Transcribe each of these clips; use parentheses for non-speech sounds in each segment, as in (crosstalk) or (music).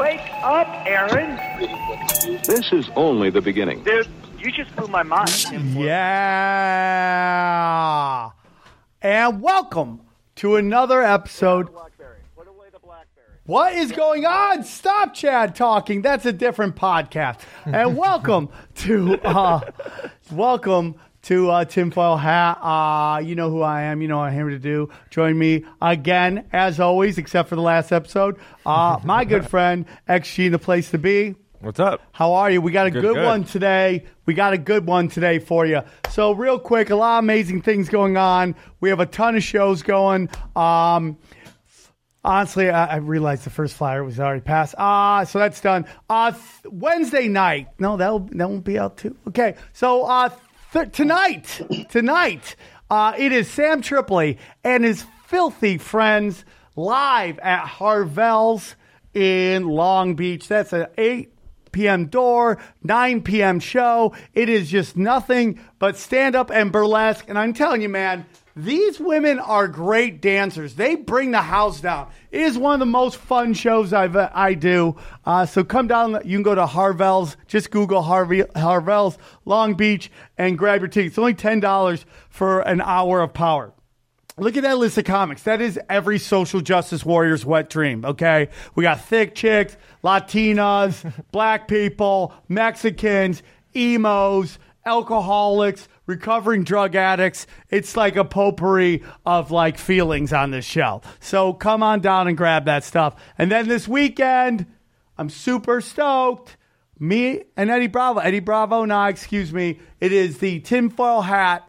Wake up, Aaron. This is only the beginning. Dude, you just blew my mind. (laughs) Yeah. And welcome to another episode. Blackberry. Put away the Blackberry. What is going on? Stop Chad talking. That's a different podcast. And welcome to uh welcome to uh Tinfoil Hat. Uh you know who I am, you know what I'm here to do. Join me again, as always, except for the last episode. Uh (laughs) my good friend, XG the place to be. What's up? How are you? We got a good, Good, good. one today. We got a good one today for you. So, real quick, a lot of amazing things going on. We have a ton of shows going. Um, honestly, I, I realized the first flyer was already passed. Ah, so that's done. Uh, th- Wednesday night. No, that will that won't be out too. Okay, so uh, th- tonight, tonight, uh, it is Sam Tripoli and his filthy friends live at Harvelle's in Long Beach. That's an eight p.m. door, 9 p.m. show. It is just nothing but stand up and burlesque. And I'm telling you, man, these women are great dancers. They bring the house down. It is one of the most fun shows I've, I do. Uh, so come down. You can go to Harvelle's. Just Google Harvey, Harvelle's Long Beach and grab your tickets. It's only $10 for an hour of power. Look at that list of comics. That is every social justice warrior's wet dream, okay? We got thick chicks, Latinas, (laughs) black people, Mexicans, emos, alcoholics, recovering drug addicts. It's like a potpourri of like feelings on this show. So come on down and grab that stuff. And then this weekend, I'm super stoked. Me and Eddie Bravo, Eddie Bravo, nah, excuse me. It is the tinfoil hat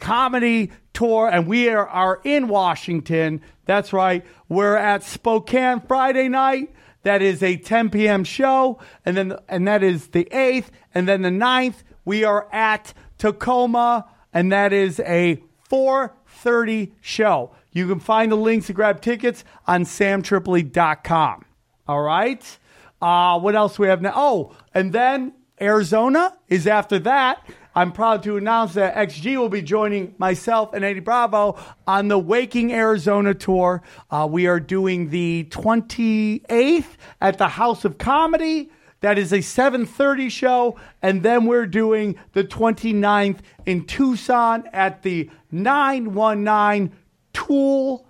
comedy tour, and we are, are in Washington. That's right. We're at Spokane Friday night. That is a 10 p.m. show, and then and that is the 8th, and then the 9th we are at Tacoma, and that is a 4:30 show. You can find the links to grab tickets on samtripoli.com. All right. Uh, what else we have now? Oh, and then Arizona is after that. I'm proud to announce that XG will be joining myself and Eddie Bravo on the Waking Arizona tour. Uh, we are doing the 28th at the House of Comedy. That is a 7:30 show, and then we're doing the 29th in Tucson at the 919 Toole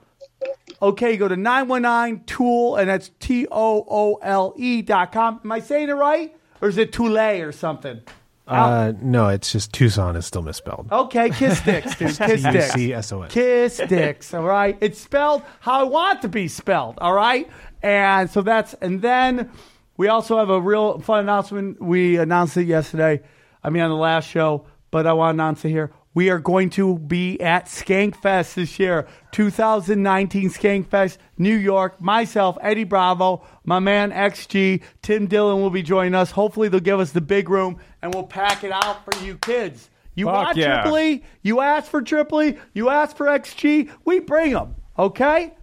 Okay, go to 919 Toole, and that's T O O L E dot com. Am I saying it right? Or is it Toule or something? Uh, no, it's just Tucson is still misspelled. Okay, kiss sticks, dude. (laughs) Kiss sticks. T-U-C-S-O-N. Kiss sticks, all right? It's spelled how I want it to be spelled, all right? And so that's, and then we also have a real fun announcement. We announced it yesterday, I mean, on the last show, but I want to announce it here. We are going to be at Skankfest this year, 2019 Skankfest, New York. Myself, Eddie Bravo, my man XG, Tim Dillon will be joining us. Hopefully, they'll give us the big room and we'll pack it out for you kids. You Fuck want yeah. Tripoli? You ask for Tripoli? You ask for XG? We bring them, okay?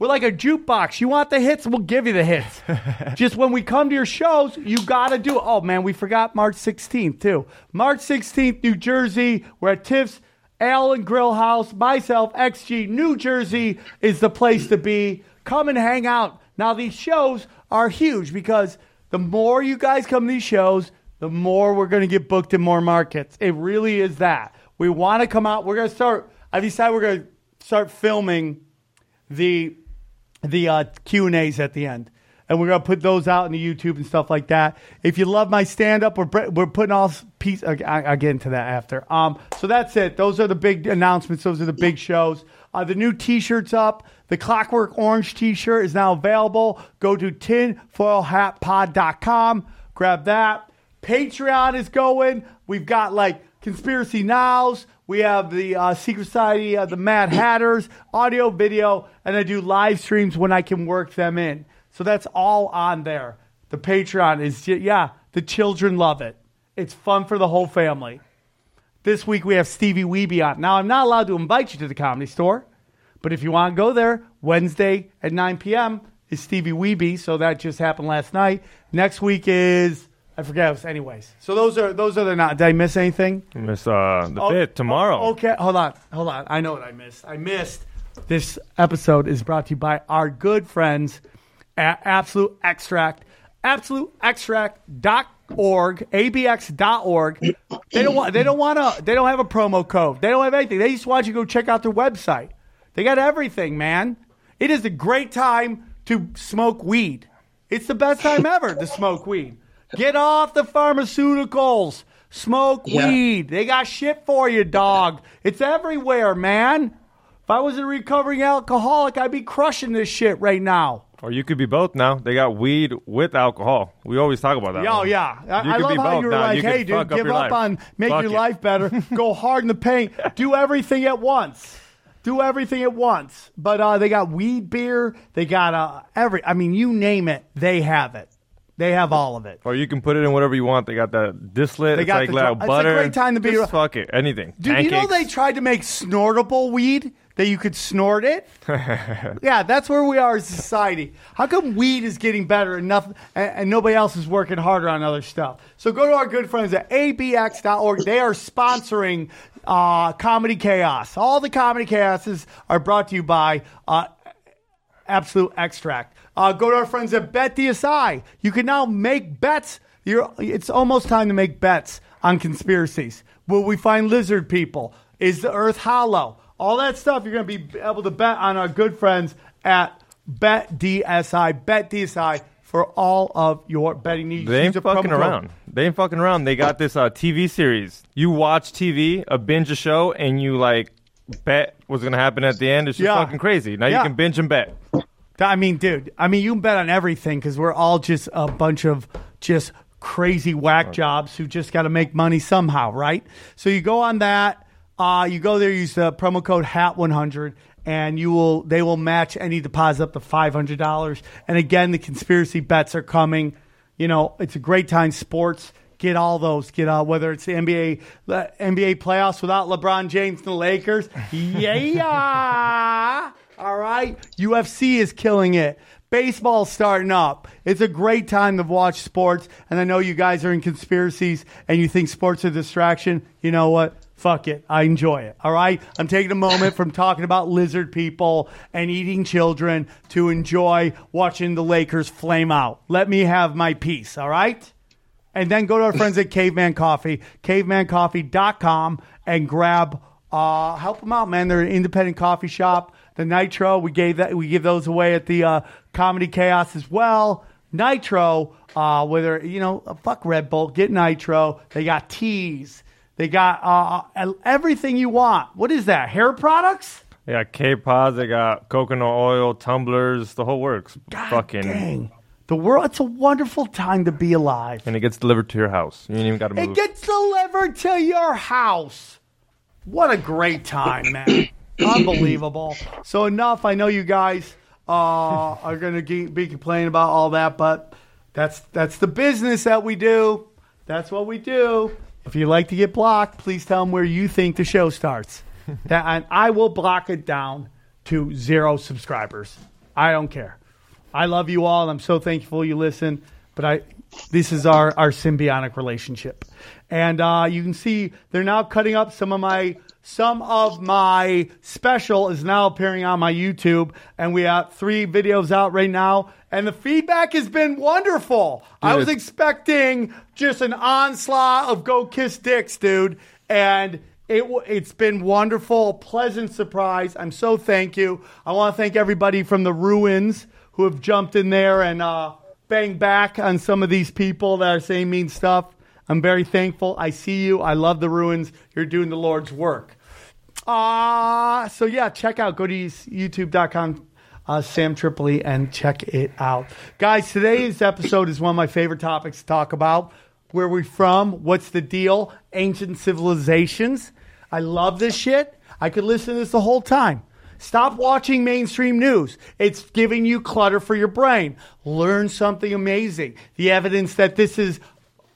We're like a jukebox. You want the hits, we'll give you the hits. (laughs) Just when we come to your shows, you got to do. Oh man, we forgot March 16th too. March 16th, New Jersey. We're at Tiff's Ale and Grill House. Myself, XG, New Jersey is the place to be. Come and hang out. Now these shows are huge because the more you guys come to these shows, the more we're going to get booked in more markets. It really is that. We want to come out. We're going to start. I decided we're going to start filming the the uh, Q and A's at the end, and we're gonna put those out in the YouTube and stuff like that. If you love my stand up, we're we're putting all piece. I, I'll get into that after. Um, so that's it. Those are the big announcements. Those are the big shows. Uh, the new T-shirts up. The Clockwork Orange T-shirt is now available. Go to tinfoilhatpod.com. Grab that. Patreon is going. We've got like Conspiracy Nows. We have the uh, Secret Society, uh, the Mad Hatters, audio, video, and I do live streams when I can work them in. So that's all on there. The Patreon is, yeah, the children love it. It's fun for the whole family. This week we have Stevie Weeby on. Now, I'm not allowed to invite you to the comedy store, but if you want to go there, Wednesday at 9 p.m. is Stevie Weeby. So that just happened last night. Next week is, I forget, anyways. So those are, those are the not, did I miss anything? Miss uh, the Oh, fifth tomorrow. oh, Okay, hold on, hold on. I know what I missed. I missed. This episode is brought to you by our good friends at Absolute Extract. AbsoluteExtract.org, abx.org. They don't want. They don't want to. They don't have a promo code. They don't have anything. They just want you to go check out their website. They got everything, man. It is a great time to smoke weed. It's the best time ever to smoke weed. Get off the pharmaceuticals. Smoke Yeah. weed. They got shit for you, dog. It's everywhere, man. If I was a recovering alcoholic, I'd be crushing this shit right now. Or you could be both now. They got weed with alcohol. We always talk about that. Oh one. yeah, I, You I could love be how both you were now. like, You "Hey, dude, fuck up give up on make Fuck your it." life better. (laughs) Go hard in the paint. Do everything at once. Do everything at once." But uh, they got weed beer. They got uh, every. I mean, you name it, they have it. They have all of it. Or you can put it in whatever you want. They got that distillate. They it's got like the dry- it's a great time to be- Just fuck it. Anything. Dude, you know they tried to make snortable weed that you could snort it. (laughs) yeah, that's where we are as a society. How come weed is getting better and, nothing, and, and nobody else is working harder on other stuff? So go to our good friends at abx.org. They are sponsoring uh, Comedy Chaos. All the Comedy Chaoses are brought to you by uh, Absolute Extract. Uh, go to our friends at BetDSI. You can now make bets. You're, it's almost time to make bets on conspiracies. Will we find lizard people? Is the Earth hollow? All that stuff you're going to be able to bet on our good friends at BetDSI. BetDSI for all of your betting needs. They ain't Use the promo fucking code. around. They ain't fucking around. They got this uh, TV series. You watch TV, a binge a show, and you like bet what's gonna happen at the end. It's just Yeah. fucking crazy. Now Yeah. you can binge and bet. I mean, dude, I mean, you can bet on everything because we're all just a bunch of just crazy whack jobs who just got to make money somehow, right? So you go on that, uh, you go there, use the promo code HAT100, and you will they will match any deposit up to five hundred dollars. And again, the conspiracy bets are coming. You know, it's a great time. Sports. Get all those. Get uh, whether it's the NBA NBA playoffs without LeBron James and the Lakers. (laughs) Yeah. All right. UFC is killing it. Baseball's starting up. It's a great time to watch sports. And I know you guys are in conspiracies and you think sports are a distraction. You know what? Fuck it. I enjoy it. All right. I'm taking a moment from talking about lizard people and eating children to enjoy watching the Lakers flame out. Let me have my piece. All right. And then go to our friends at (laughs) Caveman Coffee, cavemancoffee.com, and grab, uh, help them out, man. They're an independent coffee shop. The Nitro, we gave that, we give those away at the uh, Comedy Chaos as well. Nitro, uh, whether, you know, fuck Red Bull, get Nitro. They got teas. They got uh, everything you want. What is that? Hair products? They got K pods. They got coconut oil, tumblers, the whole works. fucking. Dang. The world, it's a wonderful time to be alive. And it gets delivered to your house. You ain't even got to move. It gets delivered to your house. What a great time, man. Unbelievable. So, enough. I know you guys uh, are going to be complaining about all that, but that's, that's the business that we do. That's what we do. If you like to get blocked, please tell them where you think the show starts. (laughs) that, and I will block it down to zero subscribers. I don't care. I love you all, and I'm so thankful you listen. But I, this is our our symbiotic relationship, and uh, you can see they're now cutting up some of my some of my special is now appearing on my YouTube, and we have three videos out right now, and the feedback has been wonderful. I was expecting just an onslaught of go kiss dicks, dude, and it it's been wonderful, pleasant surprise. I'm so thank you. I want to thank everybody from the ruins who have jumped in there and uh, banged back on some of these people that are saying mean stuff. I'm very thankful. I see you. I love the ruins. You're doing the Lord's work. Uh, so yeah, check out, go to youtube.com, uh, Sam Tripoli, and check it out. Guys, today's episode is one of my favorite topics to talk about. Where we from? What's the deal? Ancient civilizations. I love this shit. I could listen to this the whole time. Stop watching mainstream news. It's giving you clutter for your brain. Learn something amazing. The evidence that this is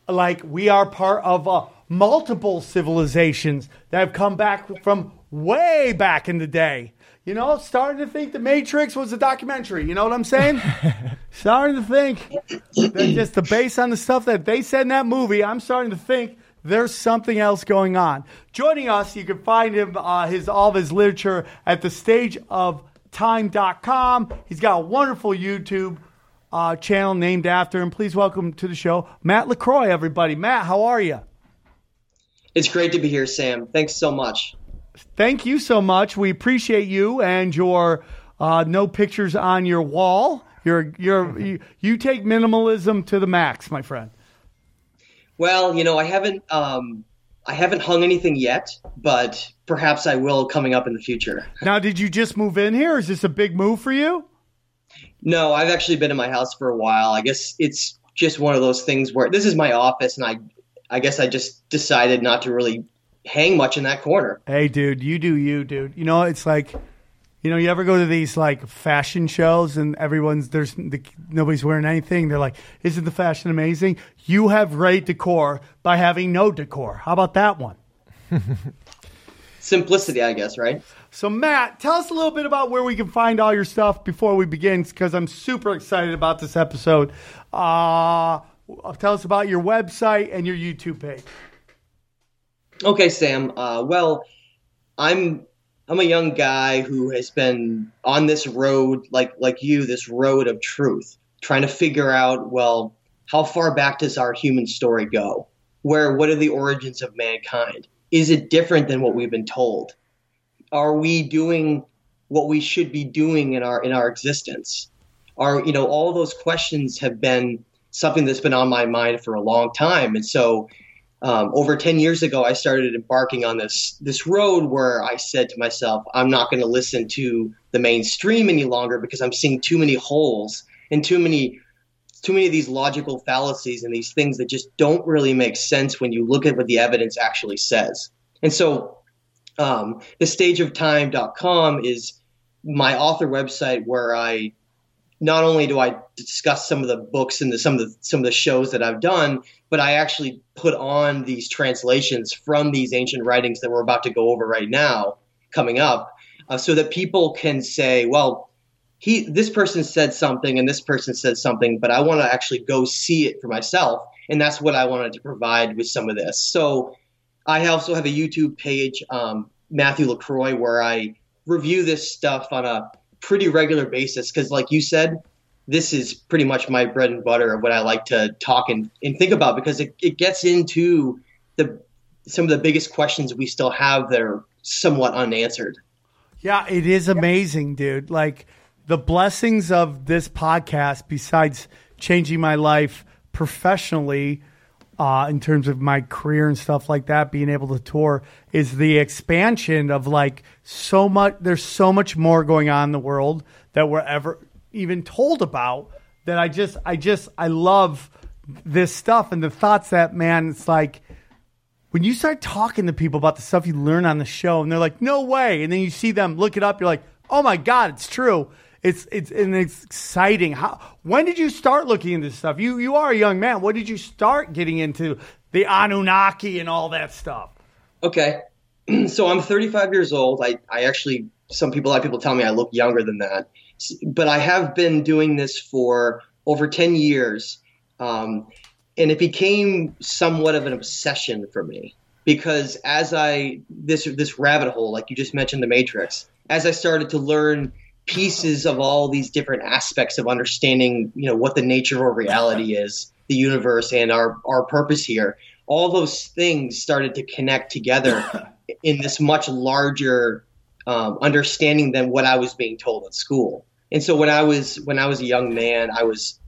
like we are part of uh, multiple civilizations that have come back from way back in the day. You know, starting to think The Matrix was a documentary. You know what I'm saying? (laughs) starting to think that just the base on the stuff that they said in that movie. I'm starting to think there's something else going on. Joining us, you can find him uh, his all of his literature at the stage of time.com. He's got a wonderful YouTube uh, channel named after him. Please welcome to the show Matt LaCroix, everybody. Matt, how are you? It's great to be here, Sam. Thanks so much. Thank you so much. We appreciate you and your uh, no pictures on your wall. You're, you're, you, you take minimalism to the max, my friend. Well, you know, I haven't um, I haven't hung anything yet, but perhaps I will coming up in the future. Now, did you just move in here? Is this a big move for you? No, I've actually been in my house for a while. I guess it's just one of those things where this is my office, and I I guess I just decided not to really hang much in that corner. Hey, dude, you do you, dude. You know, it's like, you know, you ever go to these like fashion shows and everyone's there's the, nobody's wearing anything. They're like, "Isn't the fashion amazing?" You have great decor by having no decor. How about that one? (laughs) Simplicity, I guess, right? So, Matt, tell us a little bit about where we can find all your stuff before we begin, because I'm super excited about this episode. Uh, tell us about your website and your YouTube page. Okay, Sam. Uh, well, I'm I'm a young guy who has been on this road, like like you, this road of truth, trying to figure out, well, how far back does our human story go? Where what are the origins of mankind? Is it different than what we've been told? Are we doing what we should be doing in our in our existence? Are you know all those questions have been something that's been on my mind for a long time, and so um, over 10 years ago, I started embarking on this this road where I said to myself, I'm not going to listen to the mainstream any longer because I'm seeing too many holes and too many too many of these logical fallacies and these things that just don't really make sense when you look at what the evidence actually says. And so, um, the stageoftime.com is my author website where I not only do I discuss some of the books and the, some of the some of the shows that I've done, but I actually put on these translations from these ancient writings that we're about to go over right now, coming up, uh, so that people can say, well, he this person said something and this person said something, but I want to actually go see it for myself, and that's what I wanted to provide with some of this. So I also have a YouTube page, um, Matthew Lacroix, where I review this stuff on a pretty regular basis because, like you said, this is pretty much my bread and butter of what I like to talk and, and think about because it, it gets into the some of the biggest questions we still have that are somewhat unanswered. Yeah, it is amazing, dude. Like the blessings of this podcast, besides changing my life professionally, uh, in terms of my career and stuff like that, being able to tour is the expansion of like so much. There's so much more going on in the world that we're ever even told about. That I just, I just, I love this stuff and the thoughts that man. It's like when you start talking to people about the stuff you learn on the show, and they're like, "No way," and then you see them look it up, you're like, "Oh my god, it's true." It's it's it's exciting. How when did you start looking into this stuff? You you are a young man. When did you start getting into the Anunnaki and all that stuff? Okay, (clears throat) so I'm 35 years old. I I actually some people a lot of people tell me I look younger than that, but I have been doing this for over 10 years, um, and it became somewhat of an obsession for me because as I this this rabbit hole, like you just mentioned, the Matrix. As I started to learn pieces of all these different aspects of understanding, you know, what the nature of our reality is, the universe, and our our purpose here. All those things started to connect together (laughs) in this much larger um, understanding than what I was being told at school. And so when I was when I was a young man, I was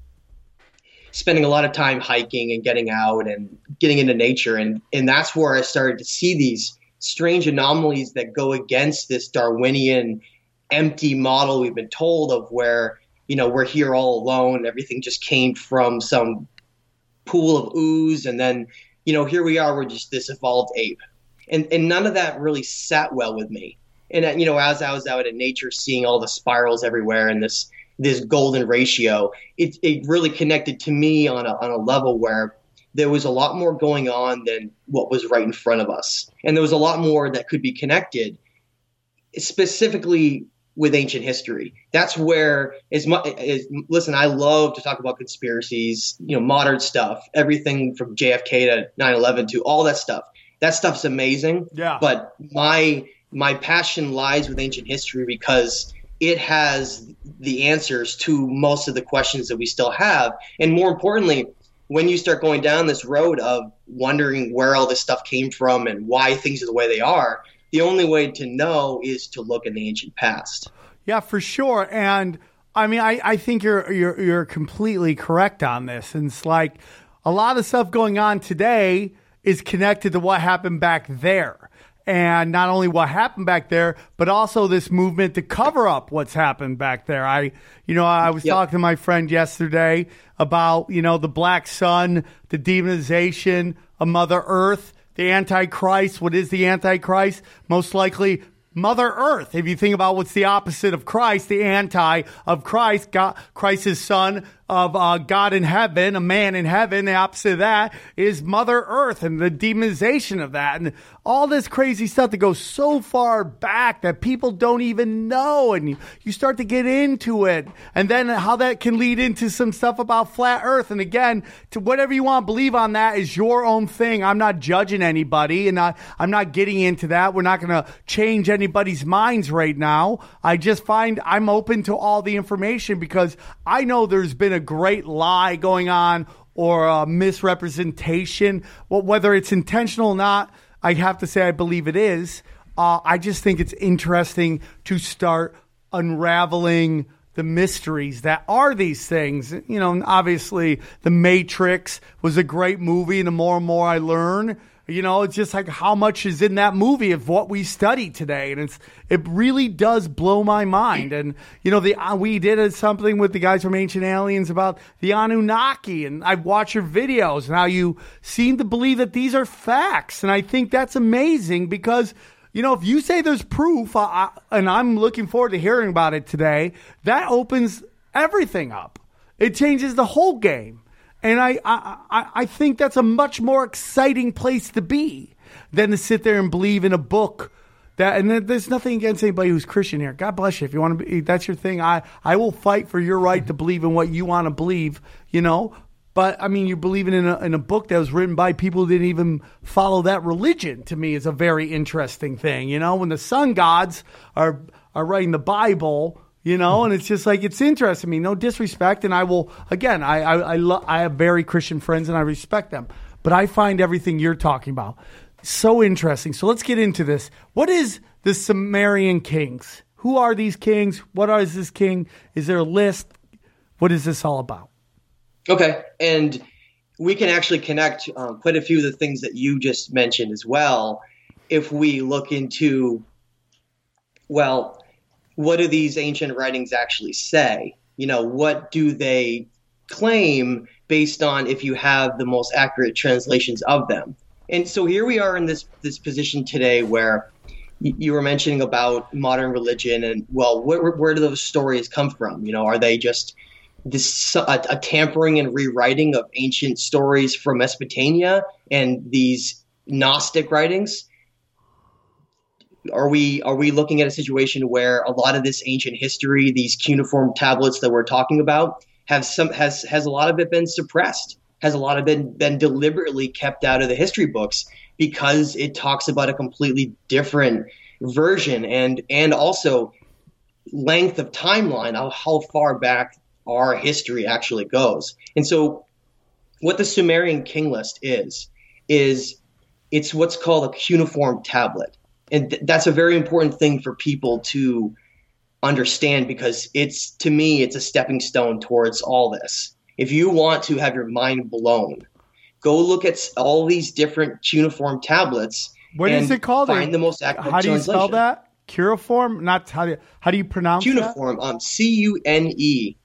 spending a lot of time hiking and getting out and getting into nature, and and that's where I started to see these strange anomalies that go against this Darwinian empty model we've been told of where you know we're here all alone everything just came from some pool of ooze and then you know here we are we're just this evolved ape. And and none of that really sat well with me. And uh, you know, as I was out in nature, seeing all the spirals everywhere and this this golden ratio, it it really connected to me on a on a level where there was a lot more going on than what was right in front of us, and there was a lot more that could be connected, specifically with ancient history. That's where as much as listen, I love to talk about conspiracies, you know, modern stuff, everything from JFK to 9/11 to all that stuff. That stuff's amazing. Yeah. But my my passion lies with ancient history because it has the answers to most of the questions that we still have. And more importantly, when you start going down this road of wondering where all this stuff came from and why things are the way they are, the only way to know is to look in the ancient past. Yeah, for sure. And I mean, I, I think you're you're you're completely correct on this. And it's like a lot of stuff going on today is connected to what happened back there. And not only what happened back there, but also this movement to cover up what's happened back there. I, you know, I was Yep. talking to my friend yesterday about, you know, the black sun, the demonization of Mother Earth, the Antichrist. What is the Antichrist? Most likely Mother Earth. If you think about what's the opposite of Christ, the anti of Christ, God, Christ is son of uh, God in heaven, a man in heaven. The opposite of that is Mother Earth and the demonization of that and all this crazy stuff that goes so far back that people don't even know. And you, start to get into it. And then how that can lead into some stuff about flat earth. And again, to whatever you want to believe on that is your own thing. I'm not judging anybody and I, I'm not getting into that. We're not going to change anybody's minds right now. I just find I'm open to all the information because I know there's been a great lie going on or a misrepresentation. Well, whether it's intentional or not, I have to say I believe it is. Uh, I just think it's interesting to start unraveling the mysteries that are these things. You know, obviously, The Matrix was a great movie, and the more and more I learn, you know, it's just like how much is in that movie of what we study today, and it's it really does blow my mind. And you know, the uh, we did something with the guys from Ancient Aliens about the Anunnaki, and I've watched your videos and how you seem to believe that these are facts, and I think that's amazing because you know, if you say there's proof, and I'm looking forward to hearing about it today, that opens everything up. It changes the whole game. And I, I, I- think that's a much more exciting place to be than to sit there and believe in a book that. And there's nothing against anybody who's Christian here. God bless you. If you want to be, that's your thing. I, I will fight for your right to believe in what you want to believe, you know. But I mean, you're believing in a, in a book that was written by people who didn't even follow that religion. To me, is a very interesting thing. You know, when the sun gods are are writing the Bible, you know, and it's just like it's interesting me. No disrespect, and I will again. I I I, lo- I have very Christian friends, and I respect them. But I find everything you're talking about so interesting. So let's get into this. What is the Sumerian kings? Who are these kings? What is this king? Is there a list? What is this all about? Okay, and we can actually connect um, quite a few of the things that you just mentioned as well if we look into, well, what do these ancient writings actually say? You know, what do they claim based on if you have the most accurate translations of them? And so here we are in this this position today where you were mentioning about modern religion and well, where, where do those stories come from? You know, are they just this a, a tampering and rewriting of ancient stories from Mesopotamia and these Gnostic writings? Are we are we looking at a situation where a lot of this ancient history, these cuneiform tablets that we're talking about, have some has has a lot of it been suppressed? Has a lot of it been deliberately kept out of the history books because it talks about a completely different version and and also length of timeline of how far back our history actually goes. And so what the Sumerian king list is is it's what's called a cuneiform tablet. And th- that's a very important thing for people to understand because it's to me it's a stepping stone towards all this. If you want to have your mind blown, go look at all these different cuneiform tablets. What is it called? Find the most accurate How do you spell that? cuneiform Not how do you, how do you pronounce that? Cuneiform, um, C U N E,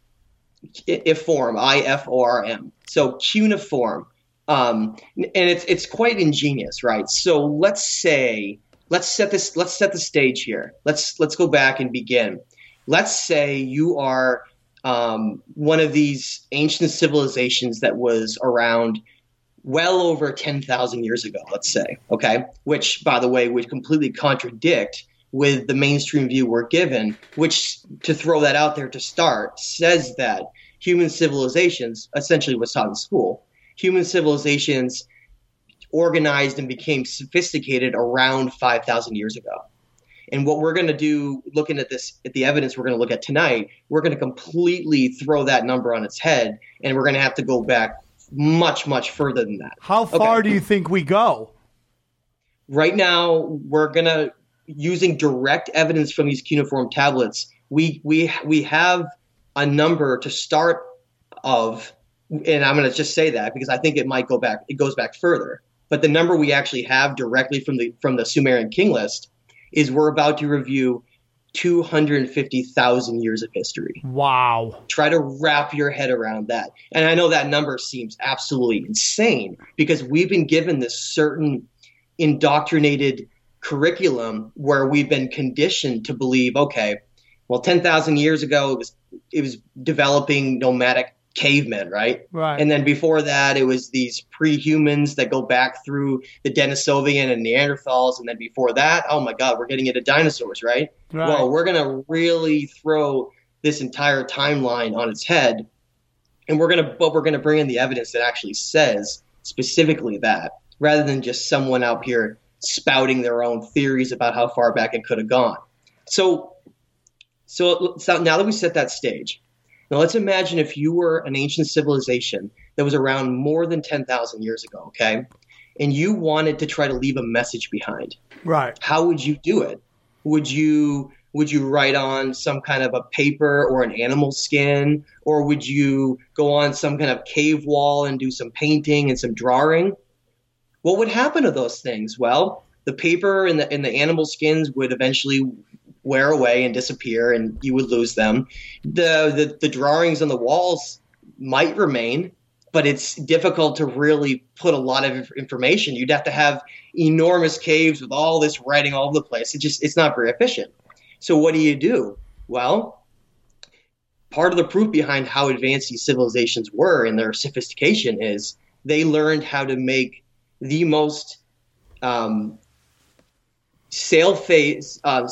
iform, I F O R M. So cuneiform, um, and it's it's quite ingenious, right? So let's say let's set this let's set the stage here. Let's let's go back and begin. Let's say you are um, one of these ancient civilizations that was around well over 10,000 years ago, let's say, okay? Which, by the way, would completely contradict with the mainstream view we're given, which, to throw that out there to start, says that human civilizations, essentially what's taught in school, human civilizations organized and became sophisticated around 5,000 years ago. And what we're going to do, looking at this, at the evidence we're going to look at tonight, we're going to completely throw that number on its head, and we're going to have to go back much, much further than that. How far Okay. do you think we go? Right now, we're going to using direct evidence from these cuneiform tablets. We we we have a number to start of, and I'm going to just say that because I think it might go back. It goes back further. But the number we actually have directly from the from the Sumerian king list is we're about to review 250,000 years of history. Wow. Try to wrap your head around that. And I know that number seems absolutely insane because we've been given this certain indoctrinated curriculum where we've been conditioned to believe, okay, well, 10,000 years ago, it was, it was developing nomadic cavemen, right? Right. And then before that, it was these pre-humans that go back through the Denisovian and Neanderthals, and then before that, oh my God, we're getting into dinosaurs, right? Right. Well, we're gonna really throw this entire timeline on its head, and we're gonna, but we're gonna bring in the evidence that actually says specifically that, rather than just someone out here spouting their own theories about how far back it could have gone. So, so, so now that we set that stage, now let's imagine if you were an ancient civilization that was around more than 10,000 years ago, okay? And you wanted to try to leave a message behind. right. How would you do it? Would you would you write on some kind of a paper or an animal skin or would you go on some kind of cave wall and do some painting and some drawing? What would happen to those things? Well, the paper and the and the animal skins would eventually wear away and disappear and you would lose them. The the, the drawings on the walls might remain, but it's difficult to really put a lot of information. You'd have to have enormous caves with all this writing all over the place. It just it's not very efficient. So what do you do? Well, part of the proof behind how advanced these civilizations were in their sophistication is they learned how to make the most um, sail phase, uh,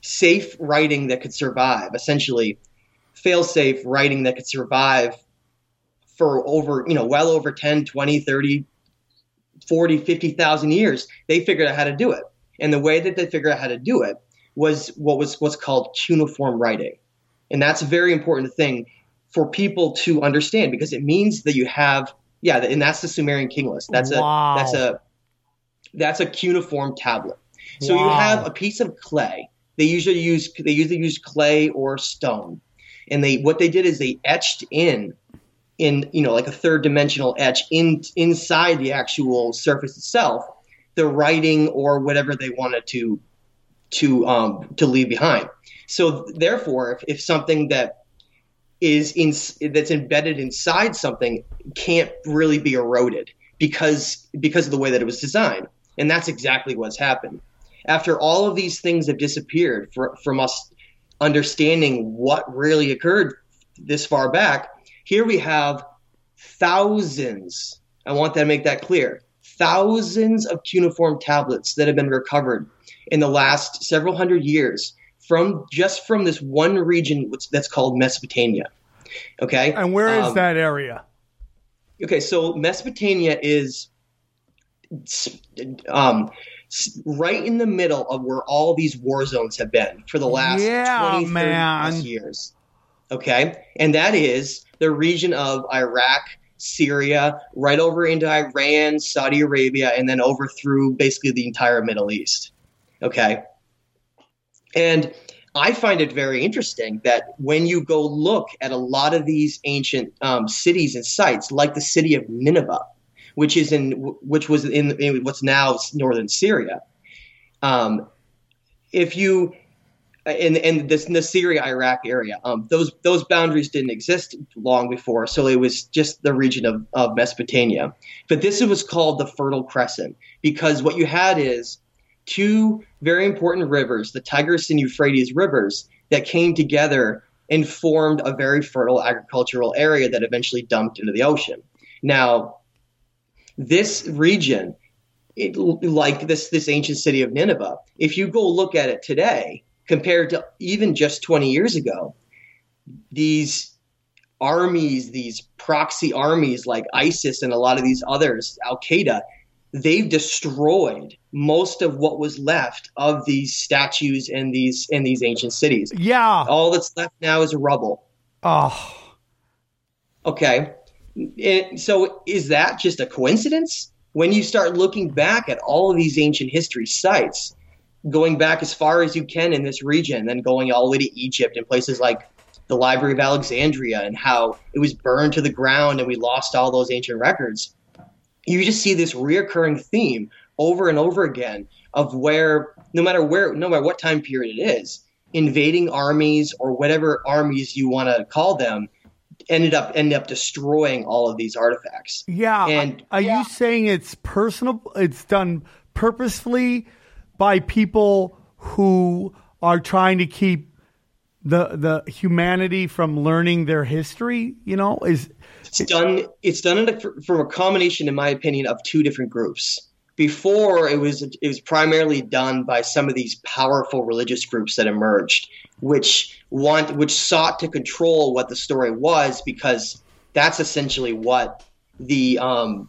safe writing that could survive. Essentially, fail safe writing that could survive for over, you know, well over 10, 20, 30, 40, 50,000 years. They figured out how to do it. And the way that they figured out how to do it was what was what's called cuneiform writing. And that's a very important thing for people to understand because it means that you have yeah, and that's the Sumerian king list. That's Wow. a that's a that's a cuneiform tablet. So you have a piece of clay. They usually use they usually use clay or stone. And they what they did is they etched in in you know like a third dimensional etch in inside the actual surface itself the writing or whatever they wanted to to um to leave behind. So therefore if, if something that is in that's embedded inside something can't really be eroded because because of the way that it was designed. And that's exactly what's happened. After all of these things have disappeared for, from us understanding what really occurred this far back, here we have thousands. I want that to make that clear. Thousands of cuneiform tablets that have been recovered in the last several hundred years from just from this one region that's called Mesopotamia. Okay, And where is Um, that area? Okay, so Mesopotamia is um, right in the middle of where all these war zones have been for the last Yeah, 20, 30 man. plus years. Okay, and that is the region of Iraq, Syria, right over into Iran, Saudi Arabia, and then over through basically the entire Middle East. Okay, and I find it very interesting that when you go look at a lot of these ancient um, cities and sites, like the city of Nineveh, which is in which was in, in what's now northern Syria, um, if you in in this in the Syria Iraq area, um, those those boundaries didn't exist long before, so it was just the region of, of Mesopotamia. But this was called the Fertile Crescent because what you had is two very important rivers, the Tigris and Euphrates rivers, that came together and formed a very fertile agricultural area that eventually dumped into the ocean. Now, this region, it, like this this ancient city of Nineveh, if you go look at it today compared to even just 20 years ago, these armies, these proxy armies like ISIS and a lot of these others, Al Qaeda, they've destroyed most of what was left of these statues and these and these ancient cities. Yeah. All that's left now is rubble. Oh. Okay. And so is that just a coincidence? When you start looking back at all of these ancient history sites, going back as far as you can in this region, then going all the way to Egypt and places like the Library of Alexandria and how it was burned to the ground and we lost all those ancient records. You just see this reoccurring theme over and over again of where no matter where no matter what time period it is, invading armies or whatever armies you want to call them ended up ended up destroying all of these artifacts. Yeah. And are you saying it's personal? It's done purposefully by people who are trying to keep the the humanity from learning their history. You know, is it's done. It's done in a, from a combination, in my opinion, of two different groups. Before it was it was primarily done by some of these powerful religious groups that emerged, which want which sought to control what the story was because that's essentially what the um,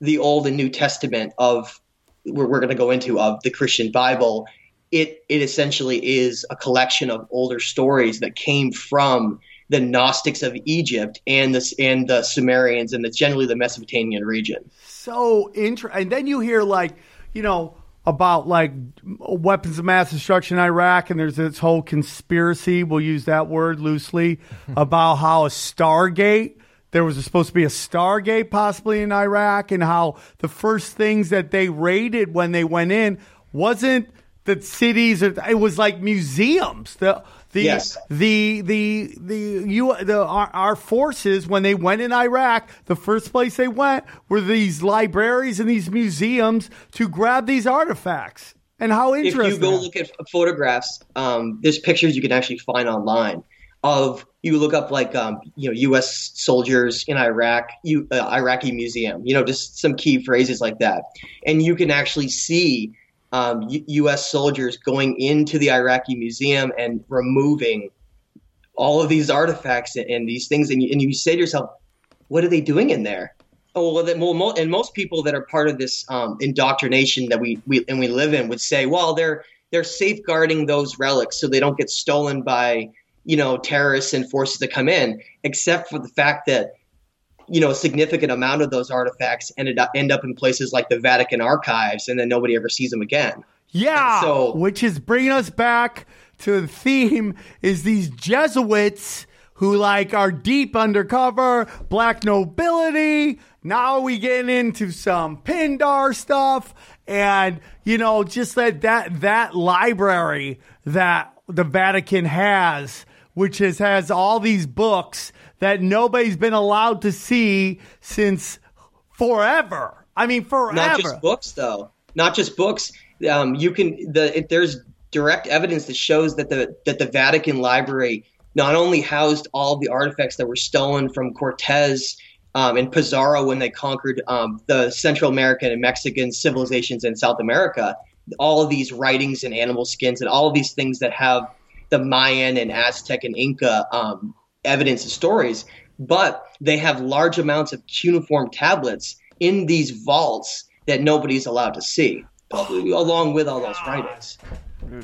the Old and New Testament of we're, we're going to go into of the Christian Bible it it essentially is a collection of older stories that came from the Gnostics of Egypt and the and the Sumerians and the generally the Mesopotamian region. So interesting. And then you hear like you know about like weapons of mass destruction in Iraq, and there's this whole conspiracy. We'll use that word loosely (laughs) about how a Stargate. There was supposed to be a Stargate possibly in Iraq, and how the first things that they raided when they went in wasn't the cities. It was like museums. The the Yes. the the the you the our, our forces when they went in Iraq, the first place they went were these libraries and these museums to grab these artifacts. And how interesting! If you go look at photographs, um, there's pictures you can actually find online of you look up like um, you know U.S. soldiers in Iraq, you, uh, Iraqi museum, you know just some key phrases like that, and you can actually see um, U- U.S. soldiers going into the Iraqi museum and removing all of these artifacts and, and these things, and you, and you say to yourself, what are they doing in there? Oh well, well, mo- and most people that are part of this um, indoctrination that we, we and we live in would say, well, they're they're safeguarding those relics so they don't get stolen by you know terrorists and forces that come in. Except for the fact that you know a significant amount of those artifacts ended up end up in places like the Vatican archives, and then nobody ever sees them again. Yeah, So- which is bringing us back to the theme is these Jesuits who like are deep undercover, black nobility. Now we getting into some Pindar stuff, and you know, just that that that library that the Vatican has, which is has all these books that nobody's been allowed to see since forever. I mean, forever. Not just books, though. Not just books. Um, you can the it, there's direct evidence that shows that the that the Vatican Library not only housed all the artifacts that were stolen from Cortez um, and Pizarro when they conquered um, the Central American and Mexican civilizations in South America, all of these writings and animal skins and all of these things that have the Mayan and Aztec and Inca um, evidence and stories, but they have large amounts of cuneiform tablets in these vaults that nobody's allowed to see, oh, along with all those writings.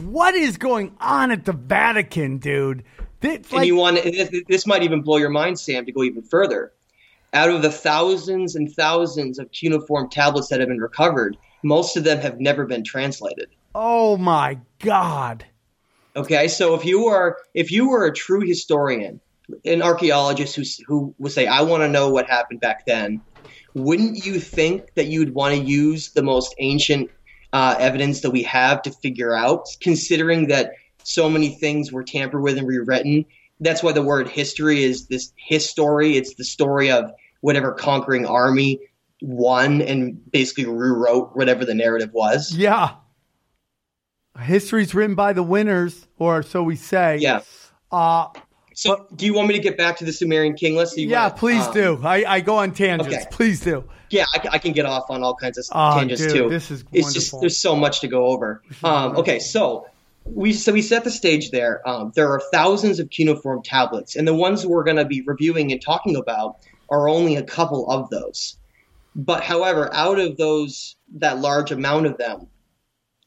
What is going on at the Vatican, dude? Th- and you want this, this might even blow your mind, Sam, to go even further. Out of the thousands and thousands of cuneiform tablets that have been recovered, most of them have never been translated. oh my god! Okay, so if you are if you were a true historian, an archaeologist who who would say, "I want to know what happened back then," wouldn't you think that you'd want to use the most ancient uh, evidence that we have to figure out, considering that so many things were tampered with and rewritten? That's why the word history is this history. It's the story of whatever conquering army won and basically rewrote whatever the narrative was. Yeah, History's written by the winners, or so we say. Yeah. Uh, So, do you want me to get back to the Sumerian king list? Yeah, wanna, please um, do. I, I go on tangents. okay. Please do. Yeah, I, I can get off on all kinds of Oh, tangents dude, too. this is it's just there's so much to go over. Um, okay, so we so we set the stage there. Um, there are thousands of cuneiform tablets, and the ones we're going to be reviewing and talking about are only a couple of those. But however, out of those that large amount of them,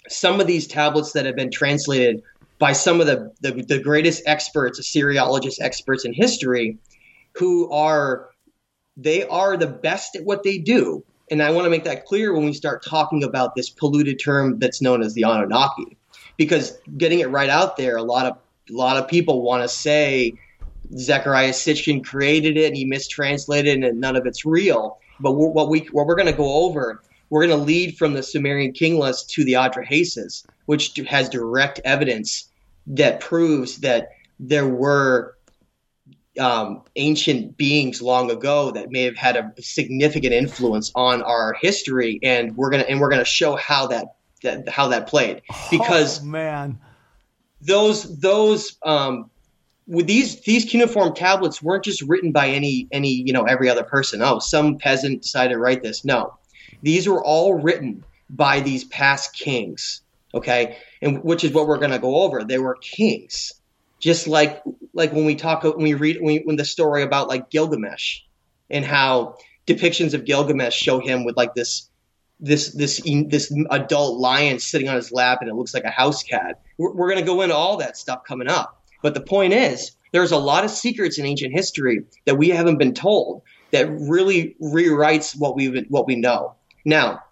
some of these tablets that have been translated by some of the, the, the greatest experts, Assyriologist experts in history, who are they are the best at what they do. And I want to make that clear when we start talking about this polluted term that's known as the Anunnaki, because getting it right out there, a lot of a lot of people want to say Zecharia Sitchin created it and he mistranslated it and none of it's real. But what we what we're going to go over, we're going to lead from the Sumerian king list to the Atrahasis, which has direct evidence that proves that there were um, ancient beings long ago that may have had a significant influence on our history, and we're gonna and we're gonna show how that, that how that played because oh, man, those those um, with these these cuneiform tablets weren't just written by any any you know every other person. Oh, some peasant decided to write this. No, these were all written by these past kings. Okay, and which is what we're going to go over. They were kings, just like like when we talk when we read when, when the story about like Gilgamesh and how depictions of Gilgamesh show him with like this this this this adult lion sitting on his lap and it looks like a house cat. We're, we're going to go into all that stuff coming up. But the point is, there's a lot of secrets in ancient history that we haven't been told that really rewrites what we what we know. Now,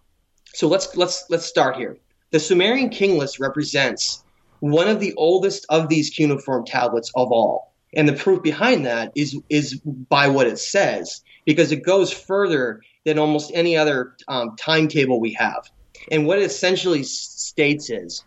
so let's let's let's start here. The Sumerian king list represents one of the oldest of these cuneiform tablets of all. And the proof behind that is is by what it says, because it goes further than almost any other um, timetable we have. And what it essentially states is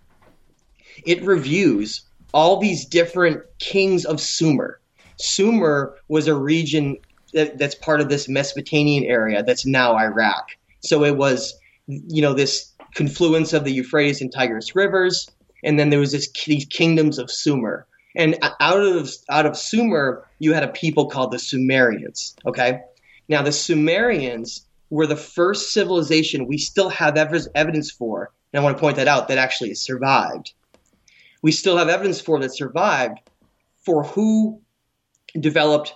it reviews all these different kings of Sumer. Sumer was a region that, that's part of this Mesopotamian area that's now Iraq. So it was, you know, this confluence of the Euphrates and Tigris rivers, and then there was this these kingdoms of Sumer. And out of out of Sumer, you had a people called the Sumerians. Okay, now the Sumerians were the first civilization we still have ev- evidence for, and I want to point that out that actually survived. We still have evidence for that survived for who developed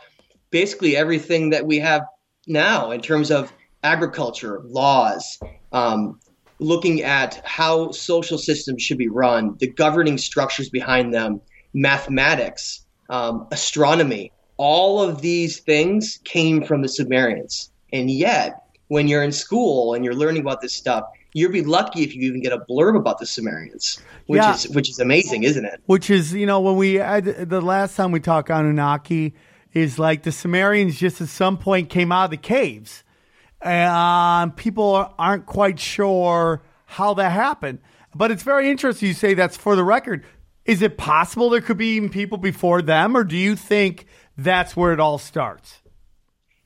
basically everything that we have now in terms of agriculture, laws, um, looking at how social systems should be run, the governing structures behind them, mathematics, um, astronomy. All of these things came from the Sumerians. And yet, when you're in school and you're learning about this stuff, you'd be lucky if you even get a blurb about the Sumerians, which Yeah. is which is amazing, isn't it? which is you know when we the last time we talked Anunnaki is like the Sumerians just at some point came out of the caves, and people aren't quite sure how that happened. But it's very interesting you say that's for the record. Is it possible there could be even people before them, or do you think that's where it all starts?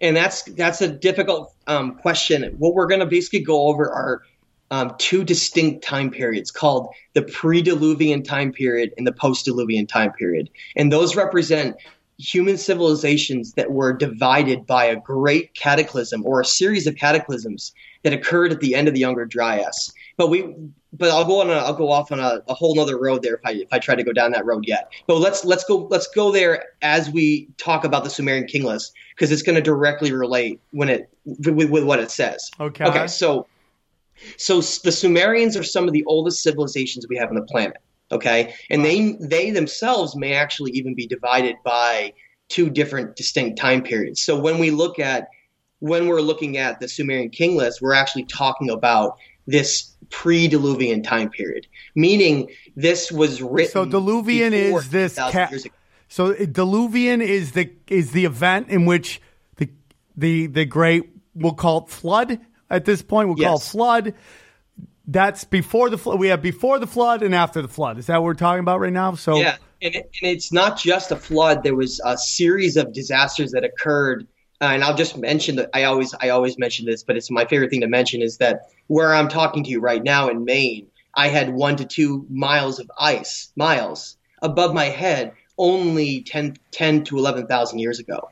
and that's that's a difficult um, question. What we're going to basically go over are um, two distinct time periods called the pre-Diluvian time period and the post-Diluvian time period, and those represent human civilizations that were divided by a great cataclysm or a series of cataclysms that occurred at the end of the Younger Dryas. But we, but I'll go on. A, I'll go off on a, a whole nother road there if I if I try to go down that road yet. But let's let's go let's go there as we talk about the Sumerian king list because it's going to directly relate when it with, with what it says. Okay. Okay. So so the Sumerians are some of the oldest civilizations we have on the planet. Okay, and they they themselves may actually even be divided by two different distinct time periods. So when we look at when we're looking at the Sumerian king list, we're actually talking about this pre-Diluvian time period, meaning this was written. So Diluvian is this 10,000 ca-. So Diluvian is the is the event in which the the the great we'll call it flood at this point. We'll call it flood. That's before the flood. We have before the flood and after the flood. Is that what we're talking about right now? So Yeah, and, it, and it's not just a flood. There was a series of disasters that occurred, uh, and I'll just mention that I always I always mention this, but it's my favorite thing to mention is that where I'm talking to you right now in Maine, I had one to two miles of ice, miles above my head, only 10, 10 to eleven thousand years ago.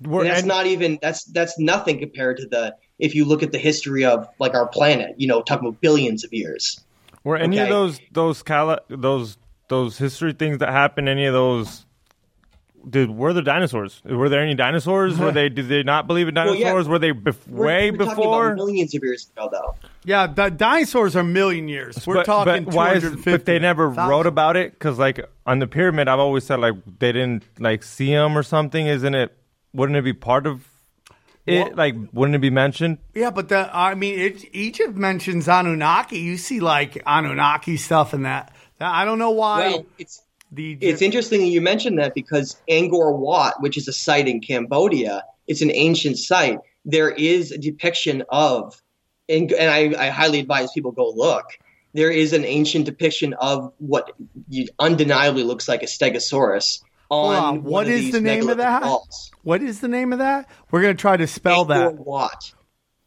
Were And that's any- not even that's that's nothing compared to the if you look at the history of like our planet, you know, talking about billions of years. Were any of those those cala- those those history things that happened? Any of those? Did were there dinosaurs? Were there any dinosaurs? were they? Did they not believe in Well, dinosaurs? yeah. Were they bef- We're- way we're before? about millions of years ago, though. Yeah, the dinosaurs are million years. We're but, talking but why is but they never thousand. wrote about it because like on the pyramid I've always said like they didn't like see them or something isn't it wouldn't it be part of it Well- like wouldn't it be mentioned Yeah, but the I mean, it, Egypt mentions Anunnaki. You see like Anunnaki stuff in that. I don't know why Well, it's the It's interesting that you mentioned that because Angkor Wat, which is a site in Cambodia, it's an ancient site. There is a depiction of, and, and I, I highly advise people go look. There is an ancient depiction of what undeniably looks like a Stegosaurus on, Hold on, one what these the name of that? What is the name of that? We're gonna try to spell Angkor that. Wat.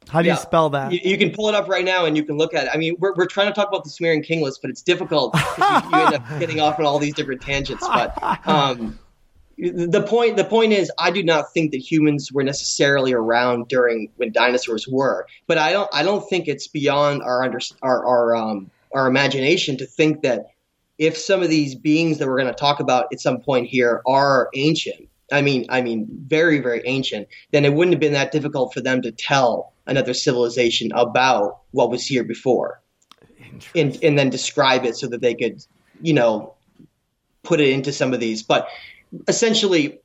How do you spell that? You, you can pull it up right now and you can look at it. I mean, we're, we're trying to talk about the Sumerian king list, but it's difficult because you, you end up getting off on all these different tangents. But (laughs) um, the point the point is, I do not think that humans were necessarily around during when dinosaurs were. But I don't I don't think it's beyond our under, our our um, our imagination to think that if some of these beings that we're going to talk about at some point here are ancient, I mean, I mean, very, very ancient, then it wouldn't have been that difficult for them to tell another civilization about what was here before, and and then describe it so that they could, you know, put it into some of these. But essentially,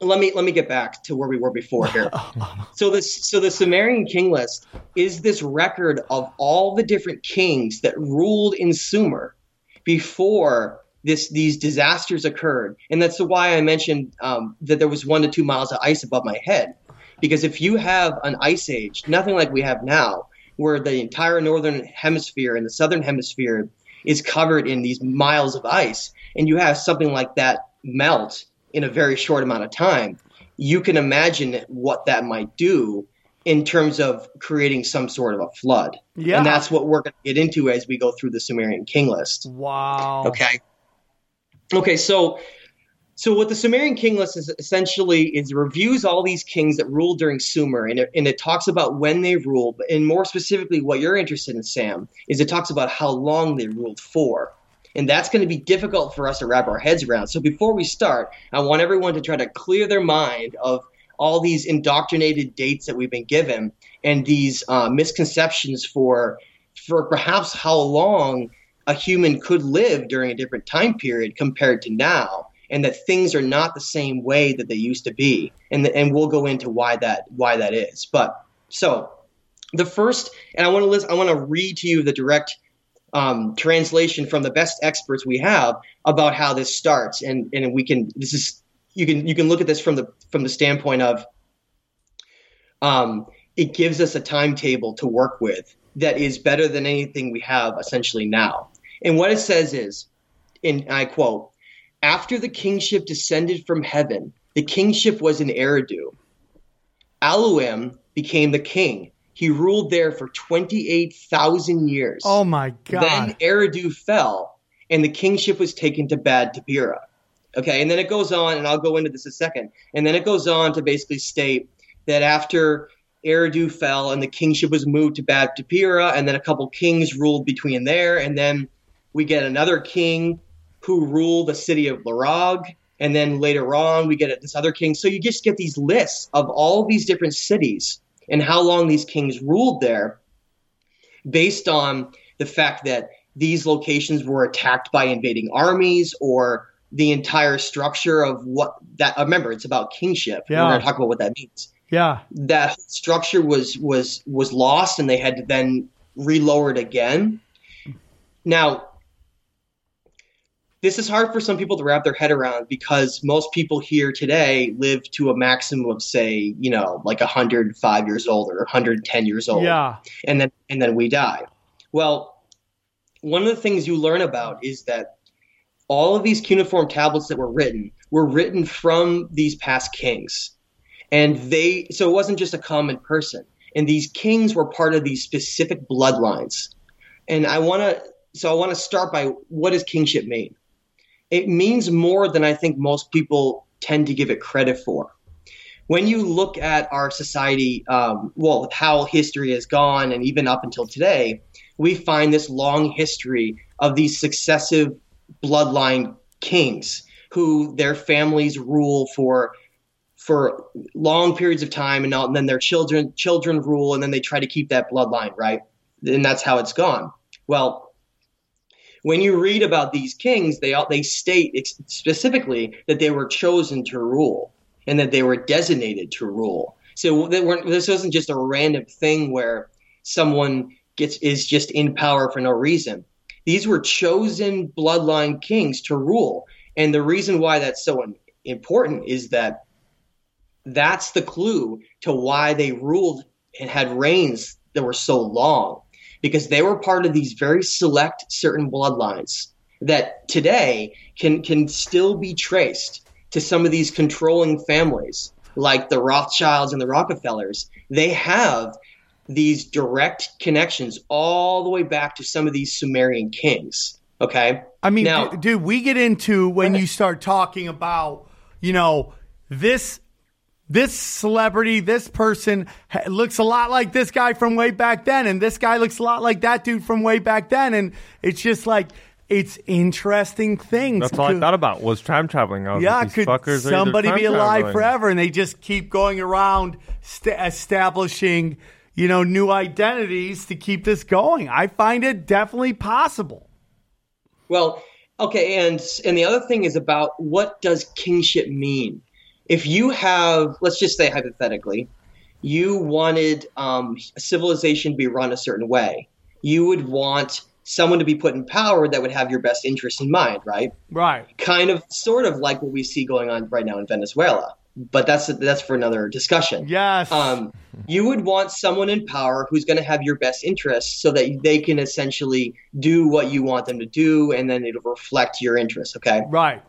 let me let me get back to where we were before here. (laughs) so this so the Sumerian king list is this record of all the different kings that ruled in Sumer before this these disasters occurred, and that's why I mentioned um, that there was one to two miles of ice above my head, because if you have an ice age, nothing like we have now, where the entire northern hemisphere and the southern hemisphere is covered in these miles of ice, and you have something like that melt in a very short amount of time, you can imagine what that might do in terms of creating some sort of a flood. Yeah. And that's what we're going to get into as we go through the Sumerian king list. Wow. Okay. Okay, so so what the Sumerian king list is essentially is reviews all these kings that ruled during Sumer, and it, and it talks about when they ruled, and more specifically, what you're interested in, Sam, is it talks about how long they ruled for. And that's going to be difficult for us to wrap our heads around. So before we start, I want everyone to try to clear their mind of all these indoctrinated dates that we've been given and these uh, misconceptions for for perhaps how long a human could live during a different time period compared to now and that things are not the same way that they used to be. And and we'll go into why that why that is. But so the first and i want to list i want to read to you the direct um, translation from the best experts we have about how this starts. And and we can this is you can you can look at this from the from the standpoint of um, it gives us a timetable to work with that is better than anything we have essentially now. And what it says is, and I quote, after the kingship descended from heaven, the kingship was in Eridu. Alulim became the king. He ruled there for 28,000 years. Oh my god. Then Eridu fell, and the kingship was taken to Bad Tabira. Okay, and then it goes on, and I'll go into this a second. And then it goes on to basically state that after Eridu fell and the kingship was moved to Bad Tabira, and then a couple kings ruled between there, and then we get another king who ruled the city of Larag, and then later on we get this other king. So you just get these lists of all these different cities and how long these kings ruled there based on the fact that these locations were attacked by invading armies or the entire structure of what that uh, remember it's about kingship Yeah. we're going to talk about what that means yeah. that structure was was was lost and they had to then relower it again now this is hard for some people to wrap their head around because most people here today live to a maximum of say you know like 105 years old or 110 years old Yeah. and then and then we die. Well, one of the things you learn about is that all of these cuneiform tablets that were written were written from these past kings. And they so it wasn't just a common person. And these kings were part of these specific bloodlines. And I want to so I want to start by what does kingship mean? It means more than I think most people tend to give it credit for. When you look at our society, um, well, how history has gone, and even up until today, we find this long history of these successive bloodline kings who their families rule for for long periods of time, and, and then their children children rule, and then they try to keep that bloodline right, and that's how it's gone. Well, when you read about these kings, they they state specifically that they were chosen to rule and that they were designated to rule. So this wasn't just a random thing where someone gets is just in power for no reason. These were chosen bloodline kings to rule, and the reason why that's so important is that that's the clue to why they ruled and had reigns that were so long because they were part of these very select certain bloodlines that today can can still be traced to some of these controlling families like the Rothschilds and the Rockefellers. They have these direct connections all the way back to some of these Sumerian kings. Okay. I mean, now, dude, we get into when you start talking about, you know, this this celebrity, this person looks a lot like this guy from way back then, and this guy looks a lot like that dude from way back then, and it's just like it's interesting things. That's all I thought about was time traveling. yeah, could somebody be alive forever, and they just keep going around st- establishing, you know, new identities to keep this going? I find it definitely possible. Well, okay, and and the other thing is about what does kingship mean? if you have, let's just say hypothetically, you wanted um, a civilization to be run a certain way, you would want someone to be put in power that would have your best interest in mind, right? Right. Kind of, sort of like what we see going on right now in Venezuela. But that's that's for another discussion. Yes. Um, you would want someone in power who's going to have your best interests, so that they can essentially do what you want them to do, and then it'll reflect your interests. Okay. Right.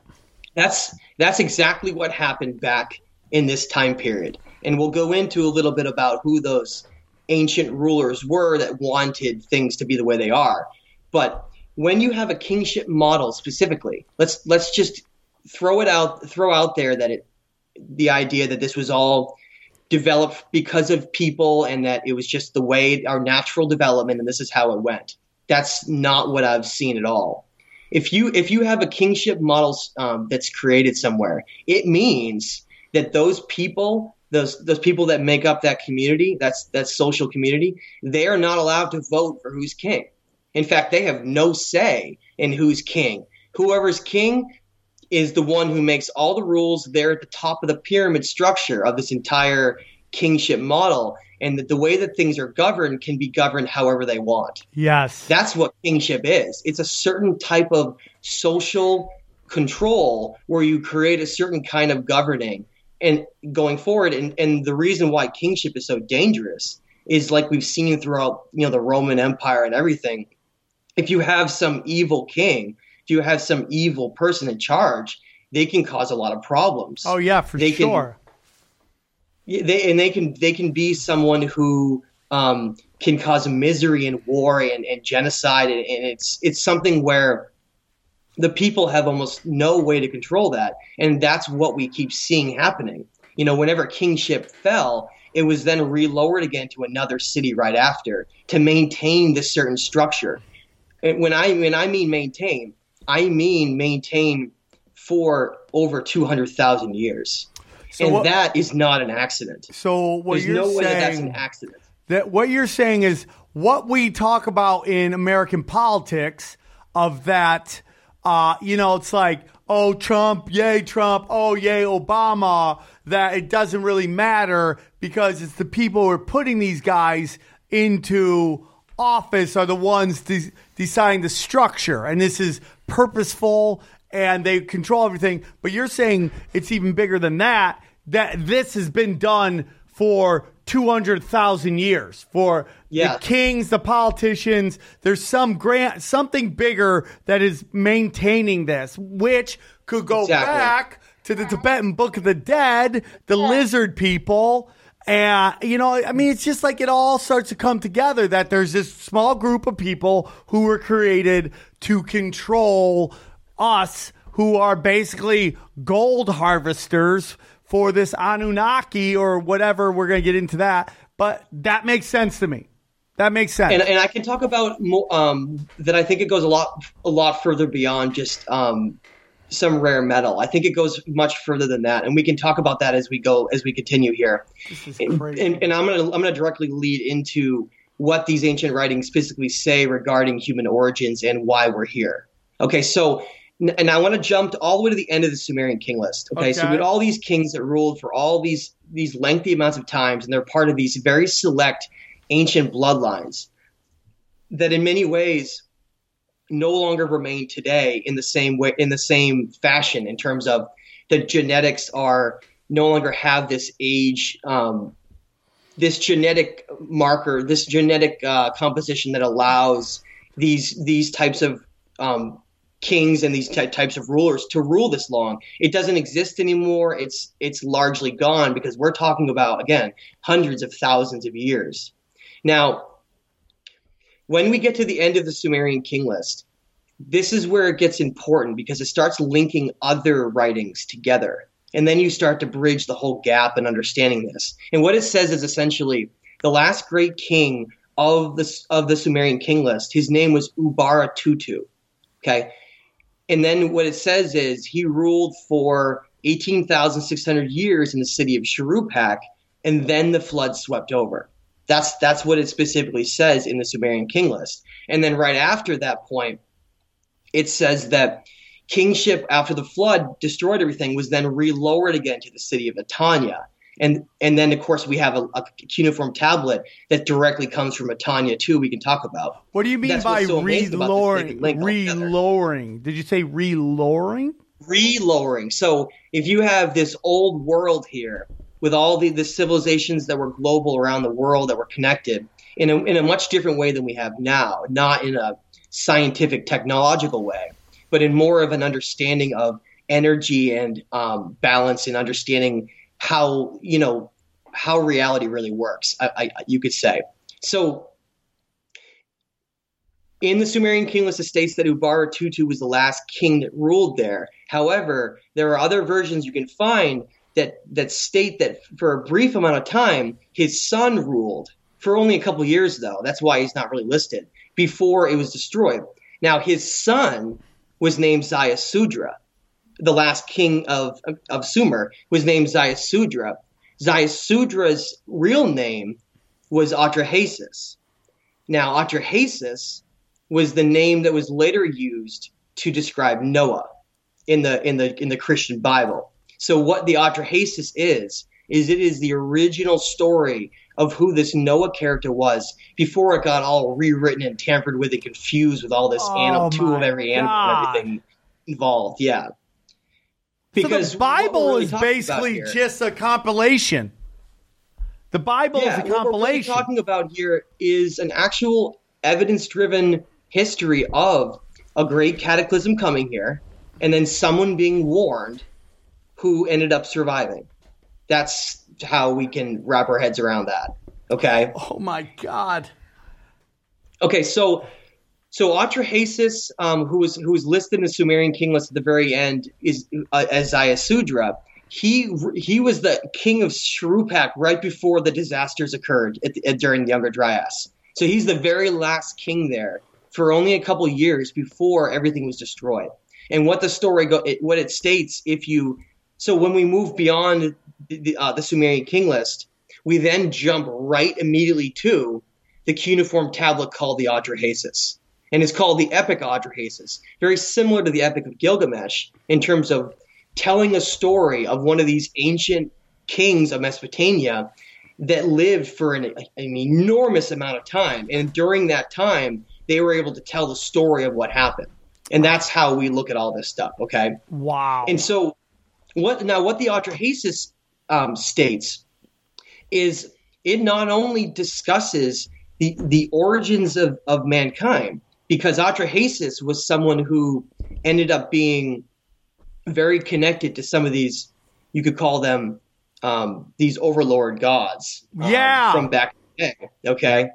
That's that's exactly what happened back in this time period. And we'll go into a little bit about who those ancient rulers were that wanted things to be the way they are. But when you have a kingship model specifically, let's let's just throw it out throw out there that it the idea that this was all developed because of people and that it was just the way our natural development and this is how it went. That's not what I've seen at all if you if you have a kingship model um, that's created somewhere, it means that those people, those those people that make up that community, that's that social community, they are not allowed to vote for who's king. In fact, they have no say in who's king. Whoever's king is the one who makes all the rules. They're at the top of the pyramid structure of this entire kingship model and that the way that things are governed can be governed however they want. Yes. That's what kingship is. It's a certain type of social control where you create a certain kind of governing and going forward and, and the reason why kingship is so dangerous is like we've seen throughout you know the Roman Empire and everything. If you have some evil king, if you have some evil person in charge, they can cause a lot of problems. Oh yeah, for they sure. Can, they and they can they can be someone who um, can cause misery and war and, and genocide, and, and it's it's something where the people have almost no way to control that, and that's what we keep seeing happening. You know, whenever kingship fell, it was then relowered again to another city right after to maintain this certain structure. And when I when I mean maintain, I mean maintain for over two hundred thousand years. So and what, that is not an accident. So what There's you're no saying way that that's an accident. That what you're saying is what we talk about in American politics of that. Uh, you know, it's like, oh, Trump, yay, Trump, oh, yay, Obama. That it doesn't really matter because it's the people who are putting these guys into office are the ones de- deciding the structure, and this is purposeful and they control everything. But you're saying it's even bigger than that, that this has been done for 200,000 years for yeah. the kings, the politicians. There's some grant, something bigger that is maintaining this, which could go exactly. back to the Tibetan Book of the Dead, the lizard people, And, you know, I mean, it's just like it all starts to come together that there's this small group of people who were created to control us, who are basically gold harvesters for this Anunnaki or whatever. We're going to get into that. But that makes sense to me. That makes sense. And, and I can talk about more, um, that. I think it goes a lot, a lot further beyond just um, some rare metal. I think it goes much further than that, and we can talk about that as we go as we continue here. And, and, and I'm gonna I'm gonna directly lead into what these ancient writings physically say regarding human origins and why we're here. Okay, so and I want to jump all the way to the end of the Sumerian king list. Okay, okay. so we had all these kings that ruled for all these these lengthy amounts of times, and they're part of these very select ancient bloodlines that, in many ways, no longer remain today in the same way in the same fashion in terms of the genetics are no longer have this age um, this genetic marker this genetic uh, composition that allows these these types of um, kings and these ty- types of rulers to rule this long. It doesn't exist anymore. It's it's largely gone because we're talking about again hundreds of thousands of years. Now when we get to the end of the Sumerian king list, this is where it gets important because it starts linking other writings together. And then you start to bridge the whole gap in understanding this. And what it says is essentially the last great king of the, of the Sumerian king list, his name was Ubara Tutu. Okay. And then what it says is he ruled for 18,600 years in the city of Shuruppak, and then the flood swept over. That's that's what it specifically says in the Sumerian king list. And then right after that point, it says that kingship after the flood destroyed everything was then relowered again to the city of Etania. And and then of course we have a, a cuneiform tablet that directly comes from Etania too. We can talk about. What do you mean That's by so relowering? Relowering? Did you say relowering? Relowering. So if you have this old world here with all the, the civilizations that were global around the world that were connected in a, in a much different way than we have now, not in a scientific technological way, but in more of an understanding of energy and um, balance and understanding how you know how reality really works. I, I, you could say so. In the Sumerian king list, it states that Ubara Tutu was the last king that ruled there. However, there are other versions you can find that that state that for a brief amount of time his son ruled for only a couple years though. That's why he's not really listed before it was destroyed. Now his son was named Ziusudra. The last king of of Sumer was named Ziusudra. Ziusudra's real name was Atrahasis. Now Atrahasis was the name that was later used to describe Noah in the in the in the Christian Bible. So what the Atrahasis is is it is the original story of who this Noah character was before it got all rewritten and tampered with and confused with all this oh animal, two of every animal and everything involved. Yeah. Because so the Bible really is basically just a compilation. The Bible yeah, is a compilation. What we're really talking about here is an actual evidence-driven history of a great cataclysm coming here, and then someone being warned who ended up surviving. That's how we can wrap our heads around that. Okay. Oh my God. Okay, so so Atrahasis, um, who was who was listed in the Sumerian king list at the very end, is uh, as Ziusudra. He he was the king of Shuruppak right before the disasters occurred at at, during the Younger Dryas. So he's the very last king there for only a couple years before everything was destroyed. And what the story go, it, what it states, if you so when we move beyond the, uh, the Sumerian king list, we then jump right immediately to the cuneiform tablet called the Atrahasis. And it's called the Epic Atrahasis, very similar to the Epic of Gilgamesh in terms of telling a story of one of these ancient kings of Mesopotamia that lived for an, an enormous amount of time. And during that time, they were able to tell the story of what happened. And that's how we look at all this stuff, okay? Wow. And so what now? What the Atrahasis um, states is it not only discusses the the origins of of mankind because Atrahasis was someone who ended up being very connected to some of these you could call them um, these overlord gods. um, Yeah. from back in the day. Okay.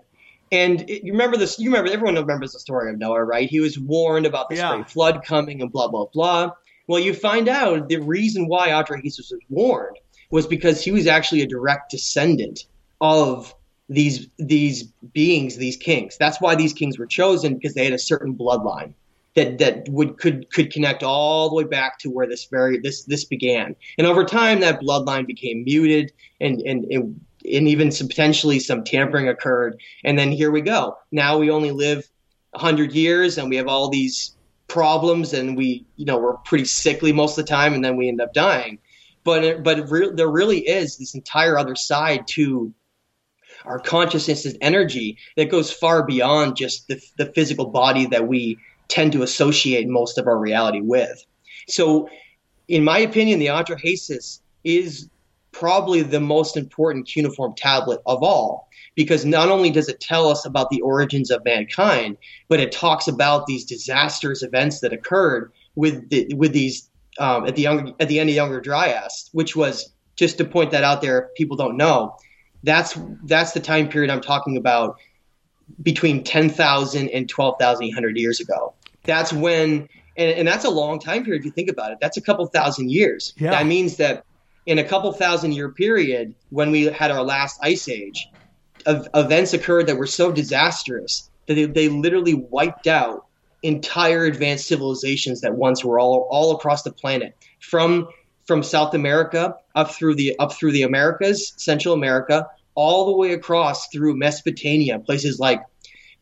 And it, you remember this? You remember everyone remembers the story of Noah, right? He was warned about this Yeah. great flood coming and blah blah blah. Well, you find out the reason why Atrahasis was warned was because he was actually a direct descendant of these these beings, these kings. That's why these kings were chosen because they had a certain bloodline that that would could could connect all the way back to where this very this this began. And over time, that bloodline became muted, and and and, and even some potentially some tampering occurred. And then here we go. Now we only live hundred years, and we have all these problems, and we you know we're pretty sickly most of the time, and then we end up dying. But it, but it re- there really is this entire other side to our consciousness and energy that goes far beyond just the, the physical body that we tend to associate most of our reality with. So, in my opinion, the Atrahasis is probably the most important cuneiform tablet of all because not only does it tell us about the origins of mankind, but it talks about these disastrous events that occurred with the, with these um, at the younger, at the end of Younger Dryas, which was just to point that out there if people don't know. That's that's the time period I'm talking about between 10,000 and 12,800 years ago. That's when, and, and that's a long time period if you think about it. That's a couple thousand years. Yeah. That means that in a couple thousand year period, when we had our last ice age, events occurred that were so disastrous that they, they literally wiped out entire advanced civilizations that once were all all across the planet. From from South America up through the up through the Americas, Central America, all the way across through Mesopotamia, places like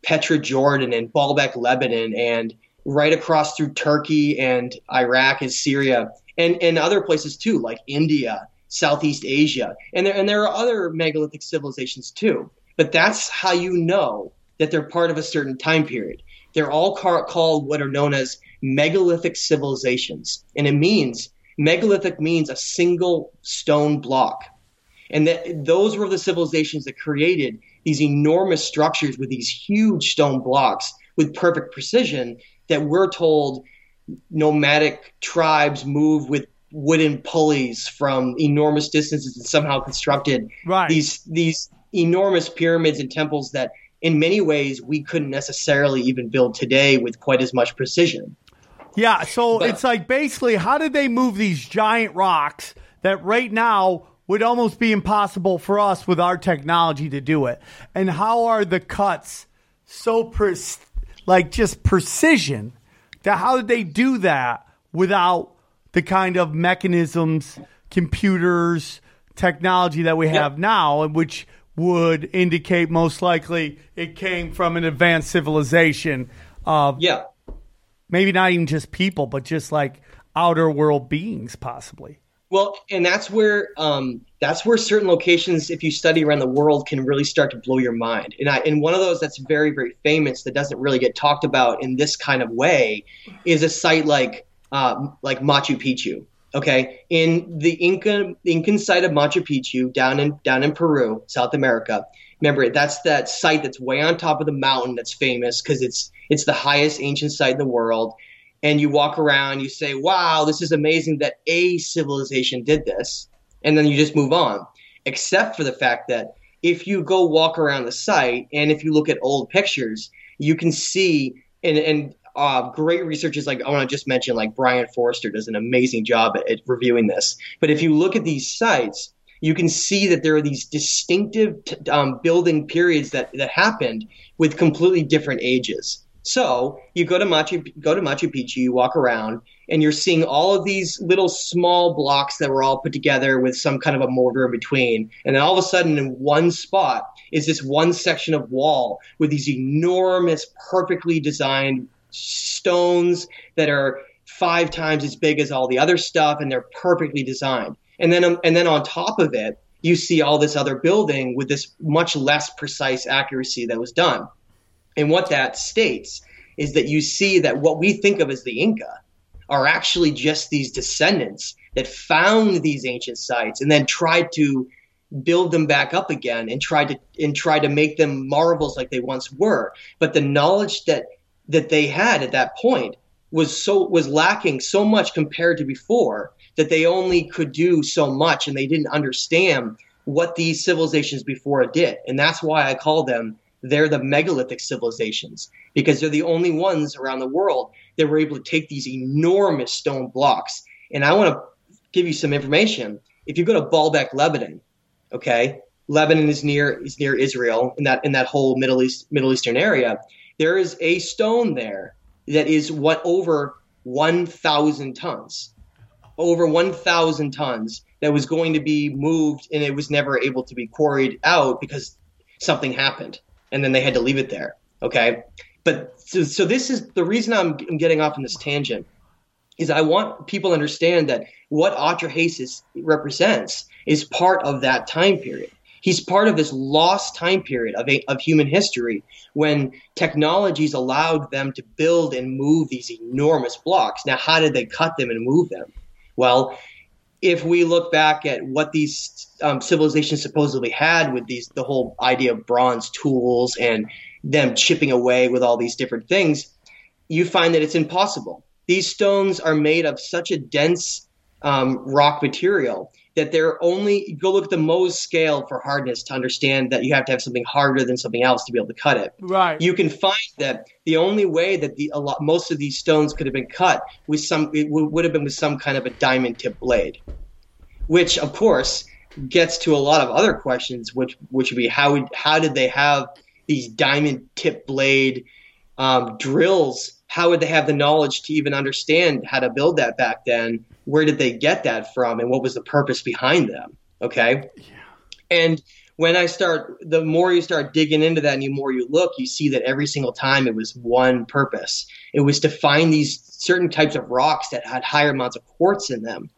Petra, Jordan, and Baalbek, Lebanon, and right across through Turkey and Iraq and Syria, and and other places too, like India, Southeast Asia, and there and there are other megalithic civilizations too. But that's how you know that they're part of a certain time period. They're all ca- called what are known as megalithic civilizations, and it means megalithic means a single stone block and that those were the civilizations that created these enormous structures with these huge stone blocks with perfect precision that we're told nomadic tribes move with wooden pulleys from enormous distances and somehow constructed Right. these these enormous pyramids and temples that in many ways we couldn't necessarily even build today with quite as much precision. Yeah, so But- it's like basically, how did they move these giant rocks that right now would almost be impossible for us with our technology to do it? And how are the cuts so pre- like just precision that how did they do that without the kind of mechanisms, computers, technology that we have now, which would indicate most likely it came from an advanced civilization of Yeah. maybe not even just people, but just like outer world beings, possibly. Well, and that's where um, that's where certain locations, if you study around the world, can really start to blow your mind. And I, and one of those that's very very famous that doesn't really get talked about in this kind of way is a site like um, like Machu Picchu. Okay, in the Inca Incan site of Machu Picchu down in down in Peru, South America. Remember, that's that site that's way on top of the mountain that's famous because it's it's the highest ancient site in the world and you walk around, you say, wow, this is amazing that a civilization did this. And then you just move on. Except for the fact that if you go walk around the site and if you look at old pictures, you can see, and, and uh, great researchers like I want to just mention, like Brien Foerster does an amazing job at, at reviewing this. But if you look at these sites, you can see that there are these distinctive t- um, building periods that, that happened with completely different ages. So you go to Machu go to Machu Picchu, you walk around, and you're seeing all of these little small blocks that were all put together with some kind of a mortar in between, and then all of a sudden, in one spot, is this one section of wall with these enormous, perfectly designed stones that are five times as big as all the other stuff, and they're perfectly designed. And then, and then on top of it, you see all this other building with this much less precise accuracy that was done. And what that states is that you see that what we think of as the Inca are actually just these descendants that found these ancient sites and then tried to build them back up again and tried to and try to make them marvels like they once were. But the knowledge that that they had at that point was so was lacking so much compared to before that they only could do so much and they didn't understand what these civilizations before did. And that's why I call them they're the megalithic civilizations because they're the only ones around the world that were able to take these enormous stone blocks. And I want to give you some information. If you go to Baalbek, Lebanon, okay, Lebanon is near is near Israel in that in that whole Middle East Middle Eastern area. There is a stone there that is what over 1,000 tons, over 1,000 tons that was going to be moved and it was never able to be quarried out because something happened and then they had to leave it there. Okay. But so, so this is the reason I'm, I'm getting off on this tangent is I want people to understand that what Atrahasis represents is part of that time period. He's part of this lost time period of, a, of human history when technologies allowed them to build and move these enormous blocks. Now, how did they cut them and move them? Well, if we look back at what these um, civilizations supposedly had with these the whole idea of bronze tools and them chipping away with all these different things, you find that it's impossible. These stones are made of such a dense um, rock material that they're only go look at the Mohs scale for hardness to understand that you have to have something harder than something else to be able to cut it. Right. You can find that the only way that the a lot most of these stones could have been cut with some it w- would have been with some kind of a diamond tip blade, which of course gets to a lot of other questions, which which would be how would how did they have these diamond tip blade um, drills? How would they have the knowledge to even understand how to build that back then? Where did they get that from, and what was the purpose behind them? Okay, and when I start, the more you start digging into that and the more you look, you see that every single time it was one purpose. It was to find these certain types of rocks that had higher amounts of quartz in them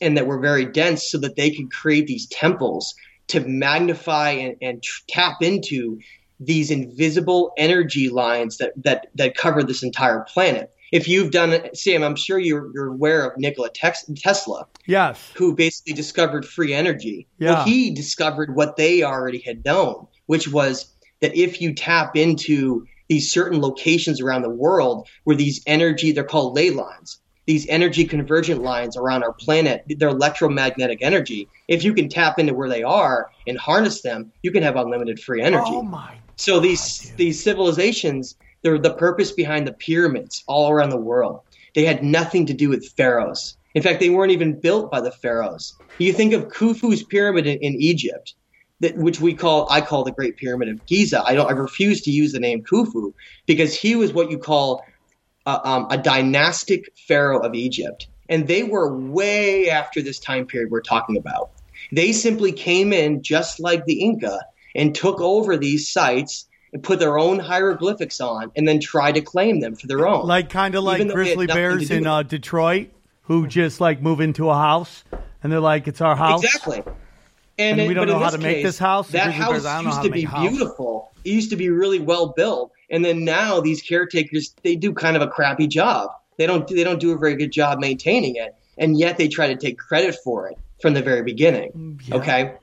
and that were very dense so that they could create these temples to magnify and, and tr- tap into these invisible energy lines that, that, that cover this entire planet. If you've done it, Sam, I'm sure you're, you're aware of Nikola Tex- Tesla Yes. who basically discovered free energy. Yeah. Well, he discovered what they already had known, which was that if you tap into these certain locations around the world where these energy, they're called ley lines, these energy convergent lines around our planet, they're electromagnetic energy. If you can tap into where they are and harness them, you can have unlimited free energy. Oh my. So these these civilizations, they're the purpose behind the pyramids all around the world. They had nothing to do with pharaohs. In fact, they weren't even built by the pharaohs. You think of Khufu's pyramid in, in Egypt, that, which we call I call the Great Pyramid of Giza. I don't. I refuse to use the name Khufu because he was what you call uh, um, a dynastic pharaoh of Egypt, and they were way after this time period we're talking about. They simply came in just like the Inca and took over these sites and put their own hieroglyphics on, and then try to claim them for their own. Like kind of like Even though they had grizzly bears in uh, Detroit who just like move into a house and they're like, it's our house. Exactly. And it- we don't know how to make this house? That house bears, I don't know used to to be beautiful. It used to be really well built, and then now these caretakers they do kind of a crappy job. They don't they don't do a very good job maintaining it, and yet they try to take credit for it from the very beginning. Okay.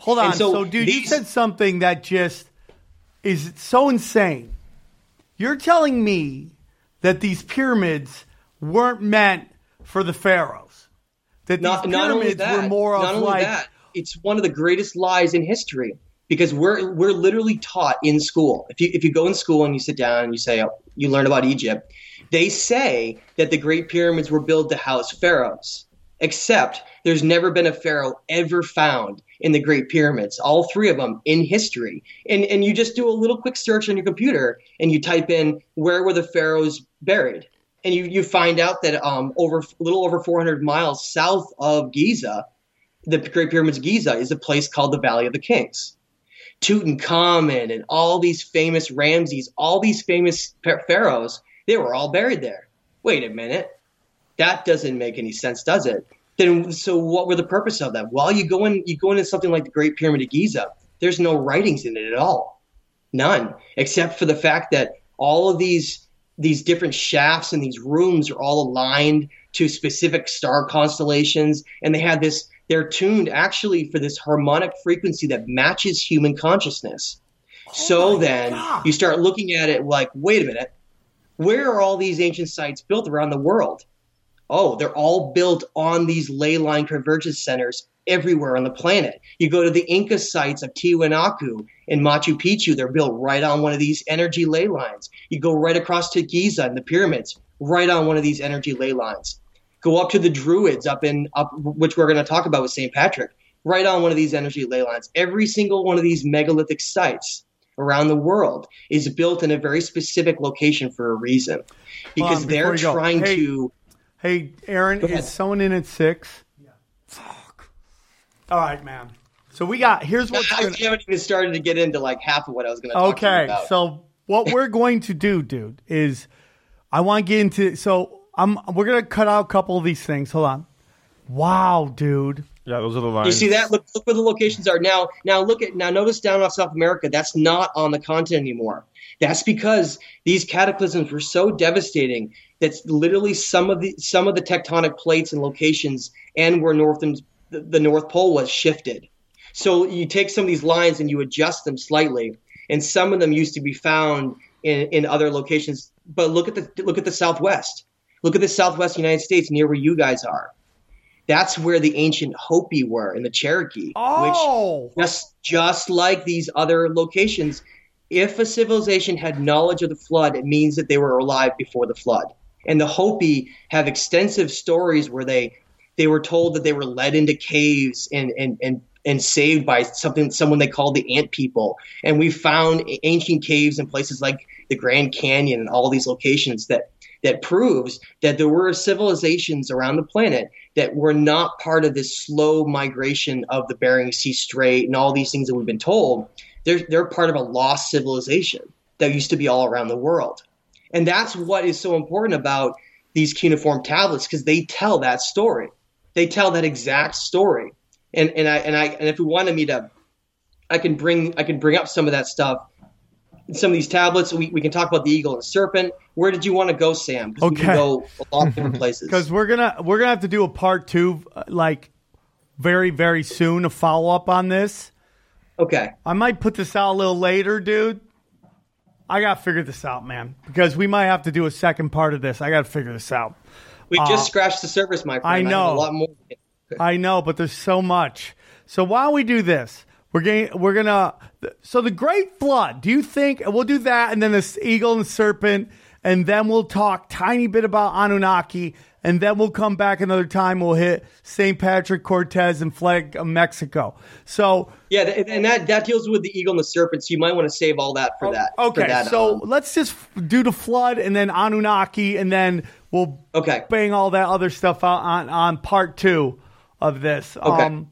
Hold on. So, so dude, you said something that just is it so insane. You're telling me that these pyramids weren't meant for the pharaohs. That Not, these pyramids that, were more of like that, it's one of the greatest lies in history because we're we're literally taught in school. If you if you go in school and you sit down and you say oh, you learn about Egypt, they say that the Great Pyramids were built to house pharaohs. Except there's never been a pharaoh ever found in the Great Pyramids, all three of them in history. And and you just do a little quick search on your computer and you type in where were the pharaohs buried, and you you find out that um over a little over 400 miles south of Giza, the Great Pyramids Giza is a place called the Valley of the Kings. Tutankhamun and all these famous Ramses, all these famous pharaohs, they were all buried there. Wait a minute. That doesn't make any sense, does it? Then so what were the purpose of that? Well, you go in you go into something like the Great Pyramid of Giza, there's no writings in it at all. None. Except for the fact that all of these these different shafts and these rooms are all aligned to specific star constellations and they have this they're tuned actually for this harmonic frequency that matches human consciousness. Oh so then you start looking at it like, wait a minute, where are all these ancient sites built around the world? Oh, they're all built on these ley line convergence centers everywhere on the planet. You go to the Inca sites of Tiwanaku in Machu Picchu, they're built right on one of these energy ley lines. You go right across to Giza and the pyramids, right on one of these energy ley lines. Go up to the Druids up in up which we're going to talk about with St. Patrick, right on one of these energy ley lines. Every single one of these megalithic sites around the world is built in a very specific location for a reason. Because Um, they're trying hey, to Hey, Aaron, is someone in at six? Yeah. Fuck. All right, man. So we got here's what I gonna, haven't even started to get into like half of what I was going to talk to you Okay, so what we're going to do, dude, is I want to get into. So I'm we're gonna cut out a couple of these things. Hold on. Wow, dude. Yeah, those are the lines. You see that? Look, look where the locations are now. Now look at now. Notice down off South America. That's not on the continent anymore. That's because these cataclysms were so devastating that literally some of the some of the tectonic plates and locations and where north and the, the North Pole was shifted. So you take some of these lines and you adjust them slightly, and some of them used to be found in, in other locations. But look at the look at the Southwest. Look at the Southwest United States near where you guys are. That's where the ancient Hopi were in the Cherokee, Oh, which just just like these other locations, if a civilization had knowledge of the flood, it means that they were alive before the flood. And the Hopi have extensive stories where they they were told that they were led into caves and and and and saved by something someone they called the ant people. And we found ancient caves in places like the Grand Canyon and all these locations that that proves that there were civilizations around the planet that were not part of this slow migration of the Bering Sea Strait and all these things that we've been told. They're, they're part of a lost civilization that used to be all around the world. And that's what is so important about these cuneiform tablets because they tell that story. They tell that exact story. And, and I and I and if you wanted me to, I can bring I can bring up some of that stuff some of these tablets. We, we can talk about the eagle and serpent. Where did you want to go, Sam? Because we Okay. can go a lot of different (laughs) places. because we're gonna we're gonna have to do a part two, like very very soon, a follow up on this. Okay. I might put this out a little later, dude. I gotta figure this out, man, because we might have to do a second part of this. I gotta figure this out. We just scratched the surface, my friend. Uh, I know. a lot more. I know, but there's so much. So don't we do this? We're getting, we're gonna. So the Great Flood. Do you think we'll do that, and then this eagle and serpent, and then we'll talk tiny bit about Anunnaki, and then we'll come back another time. We'll hit St. Patrick Cortez and flag of Mexico. So Yeah, and that that deals with the eagle and the serpent. So you might want to save all that for that. for okay, that, so um, let's just do the flood, and then Anunnaki, and then we'll okay. bang all that other stuff out on, on part two of this. Okay. Um,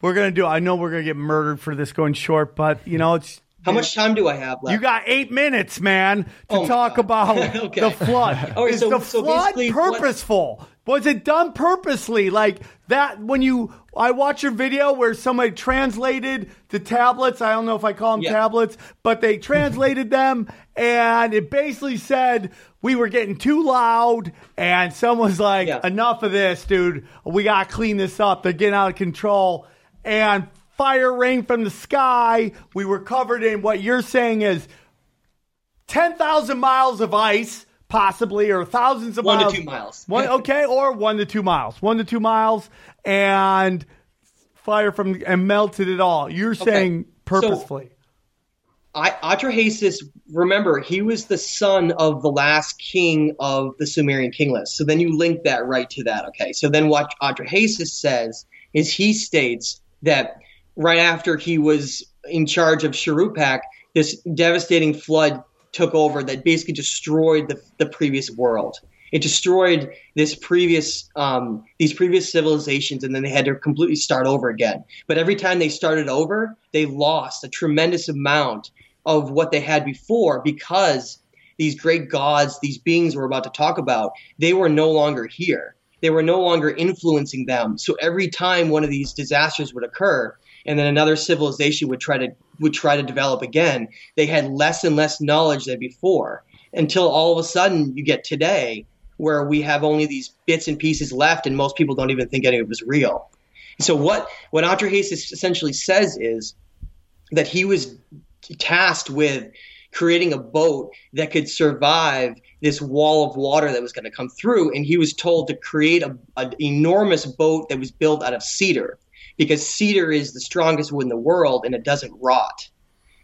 we're gonna do. I know we're gonna get murdered for this going short, but you know it's. How much time do I have left? You got eight minutes, man, to Oh talk about (laughs) Okay. the flood. (laughs) Right, Is so- the so flood basically what- purposeful? Was it done purposely? Like that when you I watch your video where somebody translated the tablets. I don't know if I call them Yeah. tablets, but they translated them and it basically said we were getting too loud and someone's like, Yeah. enough of this, dude. We gotta clean this up. They're getting out of control. And fire rained from the sky. We were covered in what you're saying is 10,000 miles of ice, possibly, or thousands of One to miles. two miles. One, (laughs) okay, or one to two miles. One to two miles, and fire from and melted it all. You're saying So- purposefully. I, Atrahasis, remember, he was the son of the last king of the Sumerian king list. So then you link that right to that. Okay. So then what Atrahasis says is he states that right after he was in charge of Shuruppak, this devastating flood took over that basically destroyed the, the previous world. It destroyed this previous um, these previous civilizations, and then they had to completely start over again. But every time they started over, they lost a tremendous amount of what they had before because these great gods, these beings we're about to talk about, they were no longer here. They were no longer influencing them. So every time one of these disasters would occur, and then another civilization would try to would try to develop again, they had less and less knowledge than before. Until all of a sudden you get today where we have only these bits and pieces left and most people don't even think any of it was real. So what what Atrahasis essentially says is that he was tasked with creating a boat that could survive this wall of water that was going to come through. And he was told to create a, an enormous boat that was built out of cedar because cedar is the strongest wood in the world and it doesn't rot.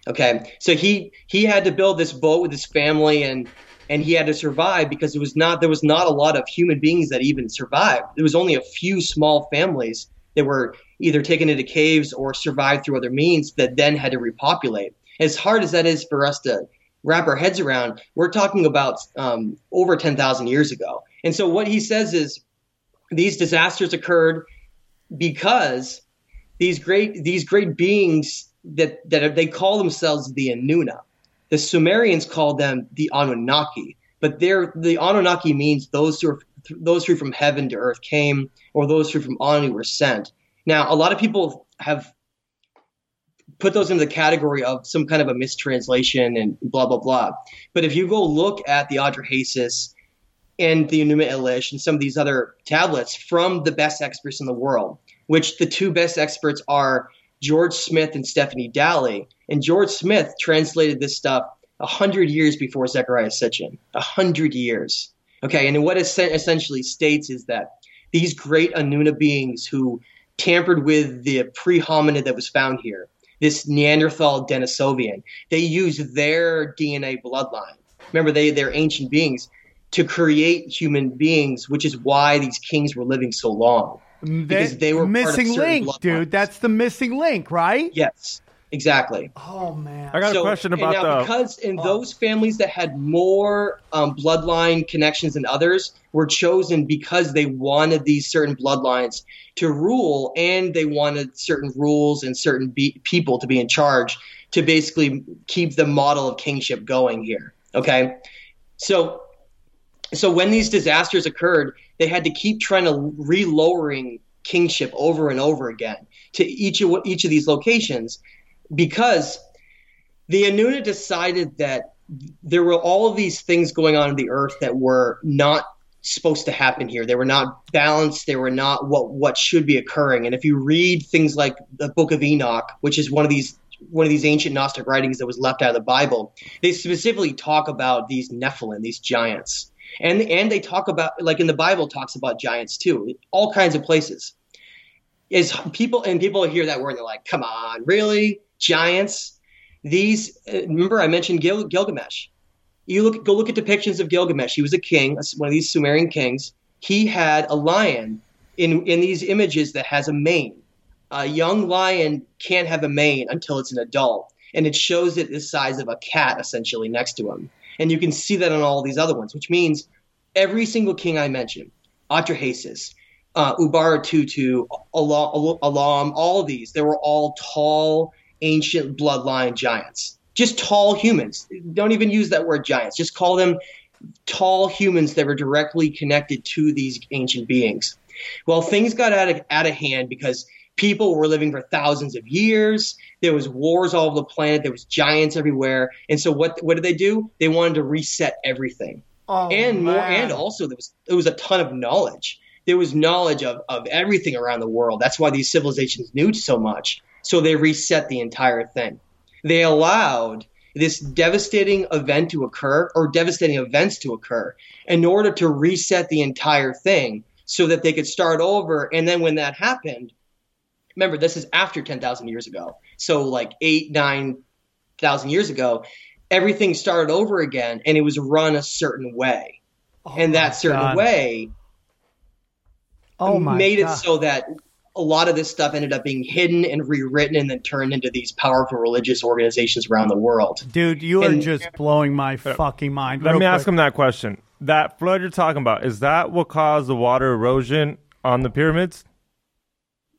Okay, so he he had to build this boat with his family and and he had to survive because it was not there was not a lot of human beings that even survived. There was only a few small families that were either taken into caves or survived through other means that then had to repopulate. As hard as that is for us to wrap our heads around, we're talking about um, over 10,000 years ago. And so what he says is these disasters occurred because these great these great beings that that they call themselves the Anuna. The Sumerians called them the Anunnaki, but they're, the Anunnaki means those who are those who from heaven to earth came, or those who from Anu were sent. Now, a lot of people have put those into the category of some kind of a mistranslation and blah blah blah. But if you go look at the Atrahasis and the Enuma Elish and some of these other tablets from the best experts in the world, which the two best experts are George Smith and Stephanie Dalley. And George Smith translated this stuff a hundred years before Zecharia Sitchin. A hundred years. Okay, and what it essentially states is that these great Anuna beings who tampered with the pre-hominid that was found here, this Neanderthal Denisovian, they used their DNA bloodline. Remember, they they're ancient beings to create human beings, which is why these kings were living so long because they were missing link, dude. That's the missing link, right? Yes, exactly. Oh man, I got so, a question about now, the because in oh. those families that had more um, bloodline connections than others were chosen because they wanted these certain bloodlines to rule, and they wanted certain rules and certain be- people to be in charge to basically keep the model of kingship going here. Okay, so so when these disasters occurred, they had to keep trying to re-lowering kingship over and over again to each of each of these locations because the Anuna decided that there were all of these things going on in the earth that were not supposed to happen here. They were not balanced. They were not what what should be occurring. And if you read things like the Book of Enoch, which is one of these one of these ancient Gnostic writings that was left out of the Bible, they specifically talk about these Nephilim, these giants and and they talk about like in the Bible talks about giants too, all kinds of places. Is people and people hear that word and they're like, "Come on, really? Giants?" These uh, remember I mentioned Gil- Gilgamesh. You look go look at depictions of Gilgamesh. He was a king, one of these Sumerian kings. He had a lion in in these images that has a mane. A young lion can't have a mane until it's an adult, and it shows it the size of a cat essentially next to him. And you can see that on all these other ones, which means every single king I mentioned, Atrahasis, uh, Tutu, Alam, Alam, all these, they were all tall, ancient bloodline giants. Just tall humans. Don't even use that word giants. Just call them tall humans that were directly connected to these ancient beings. Well, things got out of, out of hand because people were living for thousands of years. There was wars all over the planet. There was giants everywhere. And so what what did they do? They wanted to reset everything. Oh, and man. more and also there was there was a ton of knowledge. There was knowledge of, of everything around the world. That's why these civilizations knew so much. So they reset the entire thing. They allowed this devastating event to occur or devastating events to occur in order to reset the entire thing so that they could start over. And then when that happened, remember this is after 10,000 years ago. So like eight, 9,000 years ago, everything started over again and it was run a certain way. Oh and that certain God. way oh my made God. it so that a lot of this stuff ended up being hidden and rewritten and then turned into these powerful religious organizations around the world. Dude, you are And- just blowing my fucking mind. Let Real me ask quick. him that question. That flood you're talking about, is that what caused the water erosion on the pyramids?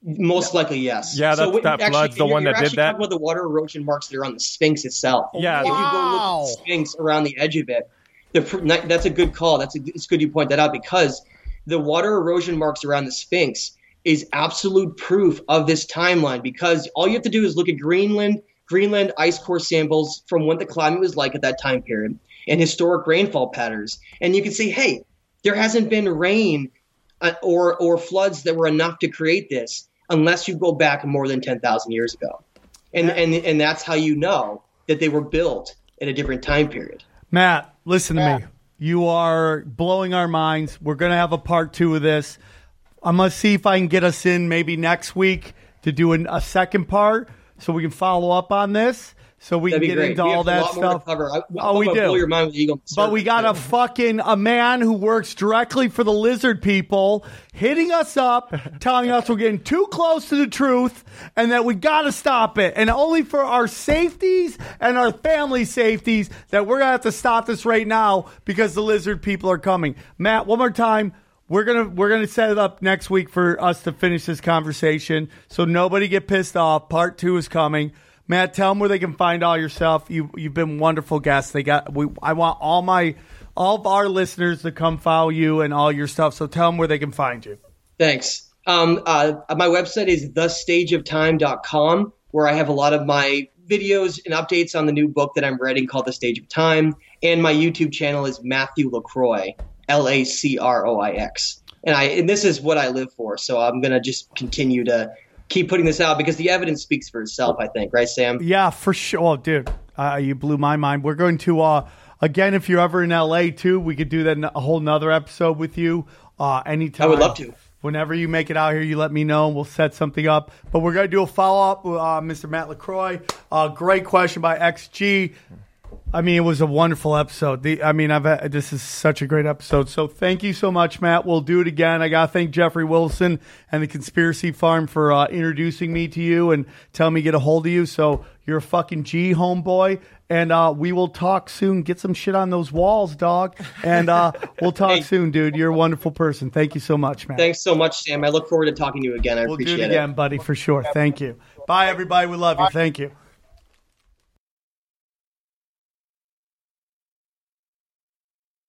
Most likely, yes. Yeah, that's- what- that actually, flood's the one that did that? talking about the water erosion marks that are on the Sphinx itself. Yeah. If you go look at the Sphinx around the edge of it, the, that's a good call. That's a, it's good you point that out because the water erosion marks around the Sphinx is absolute proof of this timeline. Because all you have to do is look at Greenland, Greenland ice core samples from what the climate was like at that time period, and historic rainfall patterns, and you can say, hey, there hasn't been rain uh, or or floods that were enough to create this unless you go back more than 10,000 years ago. And, and, and that's how you know that they were built at a different time period. Matt, listen to me. You are blowing our minds. We're going to have a part two of this. I'm going to see if I can get us in maybe next week to do an, a second part so we can follow up on this. So we That'd can get great. into We all have a that lot more to stuff. cover. I- oh, we I'm do. blow your mind with Eagle But we got a fucking a man who works directly for the lizard people hitting us up, (laughs) telling us we're getting too close to the truth and that we got to stop it. And only for our safeties and our family safeties that we're going to have to stop this right now because the lizard people are coming. Matt, one more time. We're gonna we're gonna set it up next week for us to finish this conversation, so nobody get pissed off. Part two is coming. Matt, tell them where they can find all your stuff. You you've been wonderful guests. They got we. I want all my all of our listeners to come follow you and all your stuff. So tell them where they can find you. Thanks. Um, uh, my website is thestageoftime.com, where I have a lot of my videos and updates on the new book that I'm writing called The Stage of Time. And my YouTube channel is Matthew LaCroix, L A C R O I X. And I and this is what I live for. So I'm gonna just continue to keep putting this out because the evidence speaks for itself. I think, right, Sam? Yeah, for sure. Oh, dude, uh, you blew my mind. We're going to uh, again if you're ever in LA too. We could do that a whole nother episode with you uh, anytime. I would love to. Whenever you make it out here, you let me know and we'll set something up. But we're going to do a follow up with uh, Mr. Matt LaCroix. Uh, great question by XG. I mean, it was a wonderful episode. The, I mean, I've had, this is such a great episode. So thank you so much, Matt. We'll do it again. I got to thank Jeffrey Wilson and the Conspiracy Farm for uh, introducing me to you and telling me to get a hold of you. So you're a fucking G, homeboy. And uh, we will talk soon. Get some shit on those walls, dog. And uh, (laughs) we'll talk Hey. soon, dude. You're a wonderful person. Thank you so much, man. Thanks so much, Sam. I look forward to talking to you again. I We'll do appreciate it again, buddy, for sure. Thank you. Bye, everybody. We love you. Thank you.